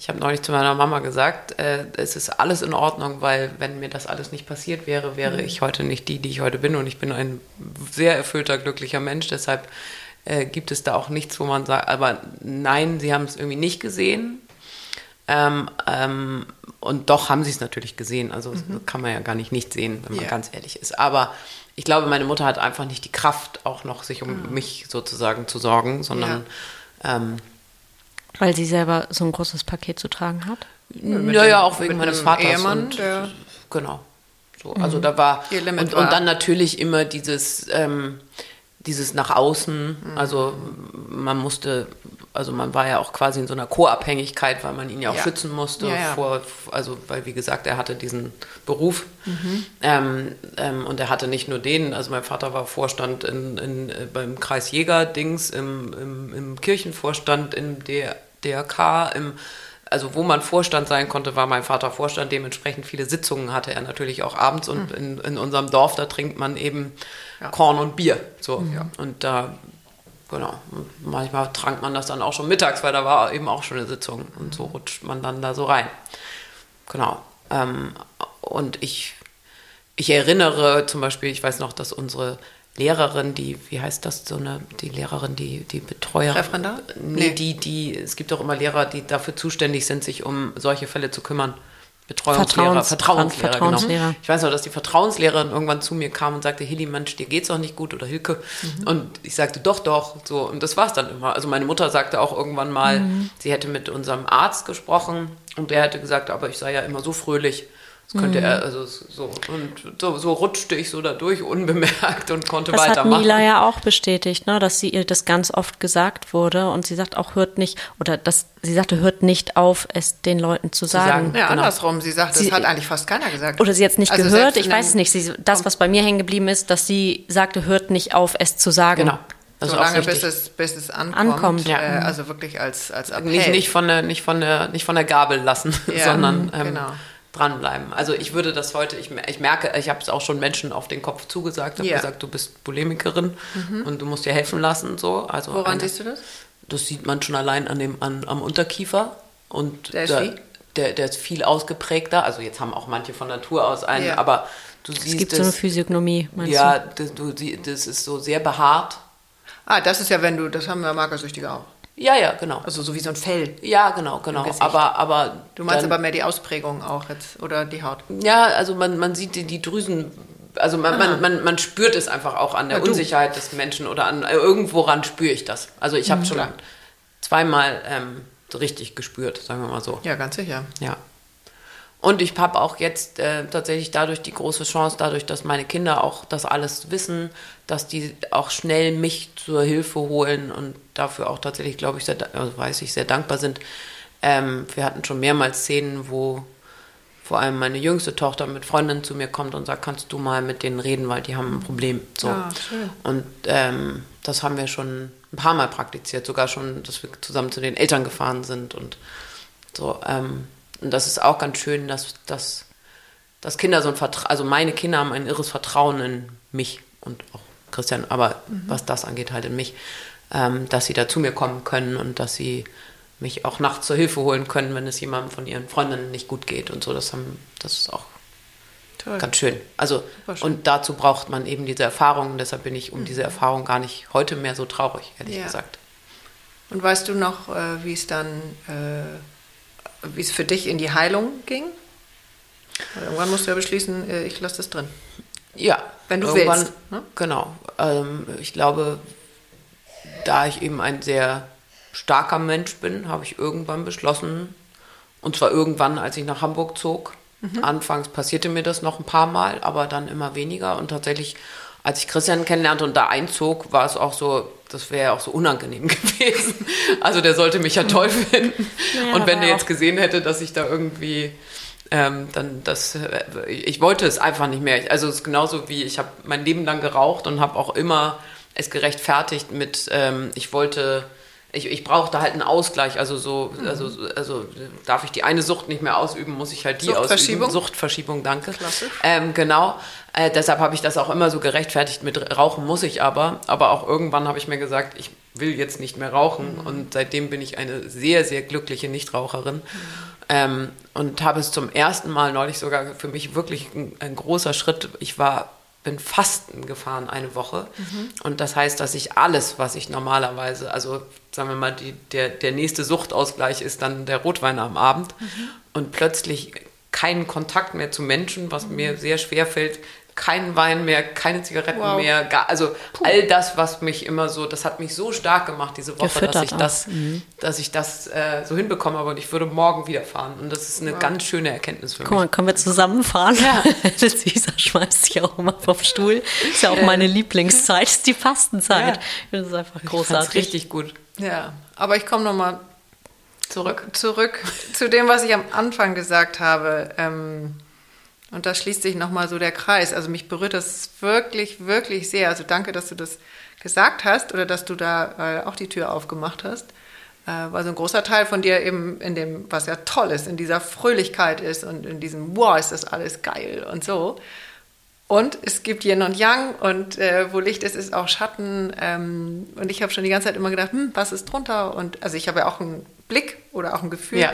ich habe neulich zu meiner Mama gesagt, äh, es ist alles in Ordnung, weil wenn mir das alles nicht passiert wäre, wäre mhm. ich heute nicht die, die ich heute bin. Und ich bin ein sehr erfüllter, glücklicher Mensch. Deshalb äh, gibt es da auch nichts, wo man sagt, aber nein, sie haben es irgendwie nicht gesehen. Ähm, ähm, und doch haben sie es natürlich gesehen. Also mhm. kann man ja gar nicht nicht sehen, wenn man ja. ganz ehrlich ist. Aber ich glaube, meine Mutter hat einfach nicht die Kraft, auch noch sich um mhm. mich sozusagen zu sorgen, sondern ja. ähm, weil sie selber so ein großes Paket zu tragen hat? Ja, ja, auch wegen meines Vaters. Ehemann, und, der genau. So, also mhm. da war und, war. und dann natürlich immer dieses, ähm, dieses nach außen. Mhm. Also man musste, also man war ja auch quasi in so einer Co-Abhängigkeit, weil man ihn ja auch ja. schützen musste ja, ja. vor, also weil wie gesagt, er hatte diesen Beruf mhm. ähm, ähm, und er hatte nicht nur den. Also mein Vater war Vorstand in, in, äh, beim Kreis Jäger-Dings, im, im, im Kirchenvorstand, in der DRK, im, also wo man Vorstand sein konnte, war mein Vater Vorstand. Dementsprechend viele Sitzungen hatte er natürlich auch abends und mhm. in, in unserem Dorf, da trinkt man eben ja. Korn und Bier. So. Mhm. Und da, genau, manchmal trank man das dann auch schon mittags, weil da war eben auch schon eine Sitzung und so rutscht man dann da so rein. Genau. Ähm, und ich, ich erinnere zum Beispiel, ich weiß noch, dass unsere Lehrerin, die, wie heißt das, so eine, die Lehrerin, die, die Betreuer. Referendar? Nee, nee, die, die, es gibt auch immer Lehrer, die dafür zuständig sind, sich um solche Fälle zu kümmern. Betreuungslehrer, Vertrauens, Vertrauenslehrer, Vertrauenslehrer. Genau. Ich weiß noch, dass die Vertrauenslehrerin irgendwann zu mir kam und sagte, Hilly, Mensch, dir geht's doch nicht gut oder Hilke. Mhm. Und ich sagte, doch, doch. So, und das war's dann immer. Also meine Mutter sagte auch irgendwann mal, mhm. sie hätte mit unserem Arzt gesprochen und der hätte gesagt, aber ich sei ja immer so fröhlich. Das könnte mhm. er, also so, und so, so, rutschte ich so da durch, unbemerkt und konnte das weitermachen. Das hat Mila ja auch bestätigt, ne, dass sie ihr das ganz oft gesagt wurde und sie sagt auch, hört nicht, oder dass sie sagte, hört nicht auf, es den Leuten zu sagen. sagen ja, genau. andersrum, sie sagt, das hat eigentlich fast keiner gesagt. Oder sie hat es nicht also gehört, ich weiß es nicht. Sie, das, was bei mir hängen geblieben ist, dass sie sagte, hört nicht auf, es zu sagen. Genau. Also Solange bis es, bis es ankommt. ankommt ja. Äh, also wirklich als, als Appell. Nicht, nicht, von der, nicht, von der, nicht von der Gabel lassen, ja, sondern ähm, genau dranbleiben. Also ich würde das heute, ich, ich merke, ich habe es auch schon Menschen auf den Kopf zugesagt, habe ja. gesagt, du bist Polemikerin mhm. und du musst dir helfen lassen. So. Also Woran eine, siehst du das? Das sieht man schon allein an dem, an, am Unterkiefer. Und Der ist da, wie? Der, der ist viel ausgeprägter. Also jetzt haben auch manche von Natur aus einen, Ja. aber du Es siehst gibt so eine Physiognomie, meinst ja, du? das, du, sie- das ist so sehr behaart. Ah, das ist ja, wenn du, das haben wir Magersüchtige auch. Ja, ja, genau. Also so wie so ein Fell. Ja, genau, genau. Aber, aber Du meinst dann- aber mehr die Ausprägung auch jetzt oder die Haut. Ja, also man, man sieht die, die Drüsen, also man, man, man, man spürt es einfach auch an der Ja. Unsicherheit des Menschen oder an äh, irgendworan spüre ich das. Also ich habe schon klar. zweimal ähm, richtig gespürt, sagen wir mal so. Ja, ganz sicher. Ja. Und ich habe auch jetzt äh, tatsächlich dadurch die große Chance, dadurch, dass meine Kinder auch das alles wissen, dass die auch schnell mich zur Hilfe holen und dafür auch tatsächlich, glaube ich, sehr, also weiß ich, sehr dankbar sind. Ähm, wir hatten schon mehrmals Szenen, wo vor allem meine jüngste Tochter mit Freundinnen zu mir kommt und sagt, kannst du mal mit denen reden, weil die haben ein Problem. So. Ah, schön. Und ähm, das haben wir schon ein paar Mal praktiziert, sogar schon, dass wir zusammen zu den Eltern gefahren sind und so. Ähm, und das ist auch ganz schön, dass, dass, dass Kinder so ein Vertrauen, also meine Kinder haben ein irres Vertrauen in mich und auch Christian, aber was das angeht, halt in mich, ähm, dass sie da zu mir kommen können und dass sie mich auch nachts zur Hilfe holen können, wenn es jemandem von ihren Freundinnen nicht gut geht und so. Das, haben, das ist auch Toll. ganz schön. Also, schön. und dazu braucht man eben diese Erfahrung. Und deshalb bin ich um diese Erfahrung gar nicht heute mehr so traurig, ehrlich Ja. gesagt. Und weißt du noch, äh, wie es dann, äh, wie es für dich in die Heilung ging? Weil Irgendwann musst du ja beschließen, äh, ich lasse das drin. Ja. Wenn du willst, ne? Genau. Ähm, ich glaube, da ich eben ein sehr starker Mensch bin, habe ich irgendwann beschlossen, und zwar irgendwann, als ich nach Hamburg zog. Mhm. Anfangs passierte mir das noch ein paar Mal, aber dann immer weniger. Und tatsächlich, als ich Christian kennenlernte und da einzog, war es auch so, das wäre auch so unangenehm gewesen. Also der sollte mich ja toll finden. Naja, und wenn der ja jetzt gesehen hätte, dass ich da irgendwie ähm, dann das, ich wollte es einfach nicht mehr. Also es ist genauso wie ich habe mein Leben lang geraucht und habe auch immer es gerechtfertigt mit, ähm, ich wollte, ich, ich brauchte halt einen Ausgleich. Also so, also, also darf ich die eine Sucht nicht mehr ausüben, muss ich halt die Suchtverschiebung? ausüben. Suchtverschiebung, danke. Klassisch. Ähm, genau. Äh, deshalb habe ich das auch immer so gerechtfertigt. Mit Rauchen muss ich aber. Aber auch irgendwann habe ich mir gesagt, ich will jetzt nicht mehr rauchen. Und seitdem bin ich eine sehr, sehr glückliche Nichtraucherin. Ähm, und habe es zum ersten Mal neulich sogar für mich wirklich ein, ein großer Schritt. Ich war bin Fasten gefahren eine Woche. Und das heißt, dass ich alles, was ich normalerweise, also sagen wir mal, die, der, der nächste Suchtausgleich ist dann der Rotwein am Abend. Und plötzlich keinen Kontakt mehr zu Menschen, was mir sehr schwer fällt. Kein Wein mehr, keine Zigaretten Wow. mehr, gar, also all das, was mich immer so, das hat mich so stark gemacht diese Woche, dass Gefüttert ich auch. das, dass ich das äh, so hinbekomme, aber ich würde morgen wieder fahren und das ist eine ganz schöne Erkenntnis für Guck mal, mich. können wir zusammenfahren? Ja. Lisa schmeißt sich auch immer vom Stuhl. Ist ja auch meine Lieblingszeit, ist die Fastenzeit. Ja. Das ist einfach Ich großartig. richtig gut. Ja, aber ich komme nochmal Zurück. zurück zu dem, was ich am Anfang gesagt habe. Ähm, und da schließt sich nochmal so der Kreis. Also mich berührt das wirklich, wirklich sehr. Also danke, dass du das gesagt hast oder dass du da äh, auch die Tür aufgemacht hast. Äh, weil so ein großer Teil von dir eben in dem, was ja toll ist, in dieser Fröhlichkeit ist und in diesem, wow, ist das alles geil und so. Und es gibt Yin und Yang und äh, wo Licht ist, ist auch Schatten. Ähm, und ich habe schon die ganze Zeit immer gedacht, hm, was ist drunter? Und also ich habe ja auch einen Blick oder auch ein Gefühl Ja,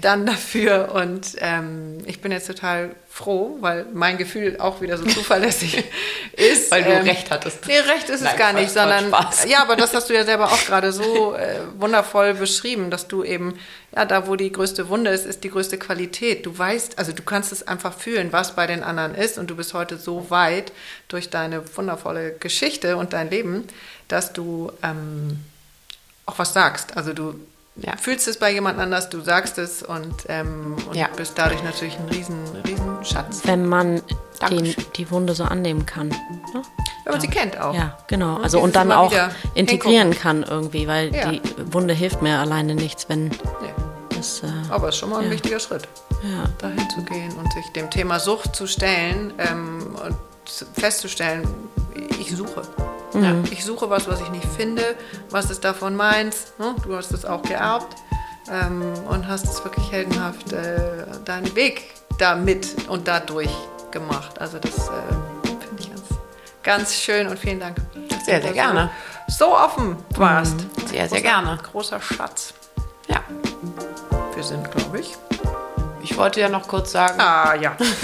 dann dafür. Und ähm, ich bin jetzt total froh, weil mein Gefühl auch wieder so zuverlässig ist. Weil du Ähm, recht hattest. Nee, recht ist Nein, es gar nicht, sondern Spaß. ja, aber das hast du ja selber auch gerade so äh, wundervoll beschrieben, dass du eben, ja, da wo die größte Wunde ist, ist die größte Qualität. Du weißt, also du kannst es einfach fühlen, was bei den anderen ist und du bist heute so weit durch deine wundervolle Geschichte und dein Leben, dass du ähm, auch was sagst. Also du Ja. fühlst es bei jemand anders, du sagst es und, ähm, und Ja. bist dadurch natürlich ein riesen, riesen Schatz. Wenn man den, die Wunde so annehmen kann. Ne? Wenn man sie kennt auch. Ja, genau. Und Also und dann auch integrieren kann irgendwie, weil Ja. die Wunde hilft mir alleine nichts, wenn Nee. das. Äh, Aber es ist schon mal ein Ja. wichtiger Schritt, ja. dahin zu gehen und sich dem Thema Sucht zu stellen ähm, und zu- festzustellen, ich suche. Ja, ich suche was, was ich nicht finde, was ist davon meins. Ne? Du hast es auch geerbt ähm, und hast es wirklich heldenhaft äh, deinen Weg damit und dadurch gemacht. Also das äh, finde ich ganz, ganz schön und vielen Dank. Sehr, sehr gerne. So offen warst. Sehr, sehr Großer- gerne. Großer Schatz Ja. wir sind, glaube ich. Ich wollte ja noch kurz sagen, Ah, ja.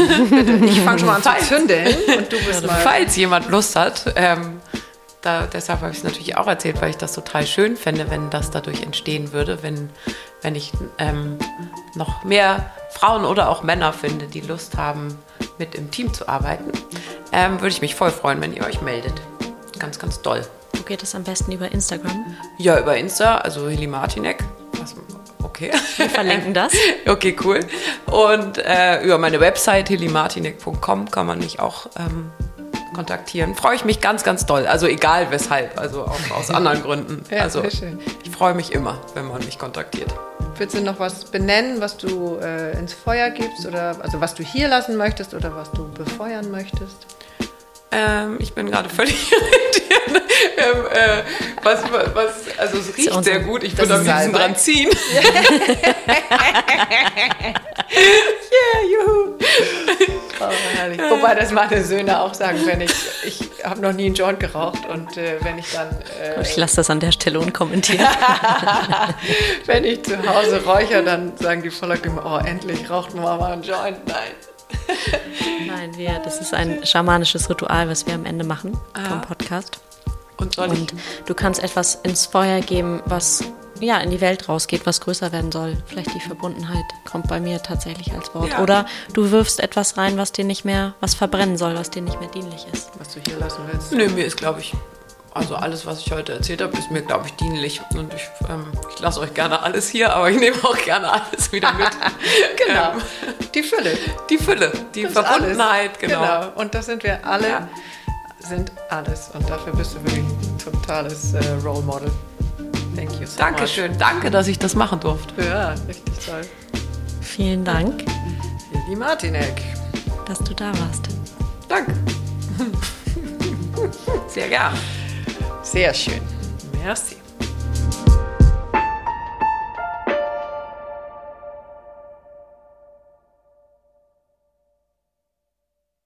Ich fange schon mal an zu zündeln und du bist mal... falls jemand Lust hat, ähm, da, deshalb habe ich es natürlich auch erzählt, weil ich das total schön fände, wenn das dadurch entstehen würde, wenn, wenn ich ähm, noch mehr Frauen oder auch Männer finde, die Lust haben, mit im Team zu arbeiten, ähm, würde ich mich voll freuen, wenn ihr euch meldet. Ganz, ganz doll. Wo geht es am besten über Instagram? Ja, über Insta, also Heli Martinek. Was, okay. Wir verlinken das. Okay, cool. Und äh, über meine Website helimartinek.com kann man mich auch ähm, kontaktieren. Freue ich mich ganz, ganz doll. Also egal weshalb, also auch aus anderen Gründen. Ja, also ich freue mich immer, wenn man mich kontaktiert. Willst du noch was benennen, was du äh, ins Feuer gibst? Oder, also was du hier lassen möchtest oder was du befeuern möchtest? Ähm, ich bin gerade völlig irritiert. ähm, äh, was, was, also es riecht sehr gut. Ich würde am liebsten dran ziehen. yeah, juhu. Oh, herrlich. Wobei das meine Söhne auch sagen, wenn ich, ich habe noch nie einen Joint geraucht und äh, wenn ich dann, äh, Ich lasse das an der Stelle unkommentiert. wenn ich zu Hause räuchere, dann sagen die voller immer, oh endlich raucht Mama einen Joint. Nein. Nein, wir, das ist ein schamanisches Ritual, was wir am Ende machen vom Podcast. Und soll Und du kannst etwas ins Feuer geben, was ja in die Welt rausgeht, was größer werden soll. Vielleicht die Verbundenheit kommt bei mir tatsächlich als Wort. Ja. Oder du wirfst etwas rein, was dir nicht mehr, was verbrennen soll, was dir nicht mehr dienlich ist. Was du hier lassen willst. ich, nö, mir ist, glaube ich, also alles, was ich heute erzählt habe, ist mir, glaube ich, dienlich. Und ich, ähm, ich lasse euch gerne alles hier, aber ich nehme auch gerne alles wieder mit. Genau. Ähm, Die Fülle. die Fülle, die Das Verbundenheit, alles. genau. Und das sind wir alle, Ja. sind alles. Und dafür bist du wirklich ein totales äh, Role Model. Thank you so Dankeschön, danke, dass ich das machen durfte. much. Ja, richtig toll. Vielen Dank, Lili Martinek. dass du da warst. Danke. Sehr gern. Sehr schön. Merci.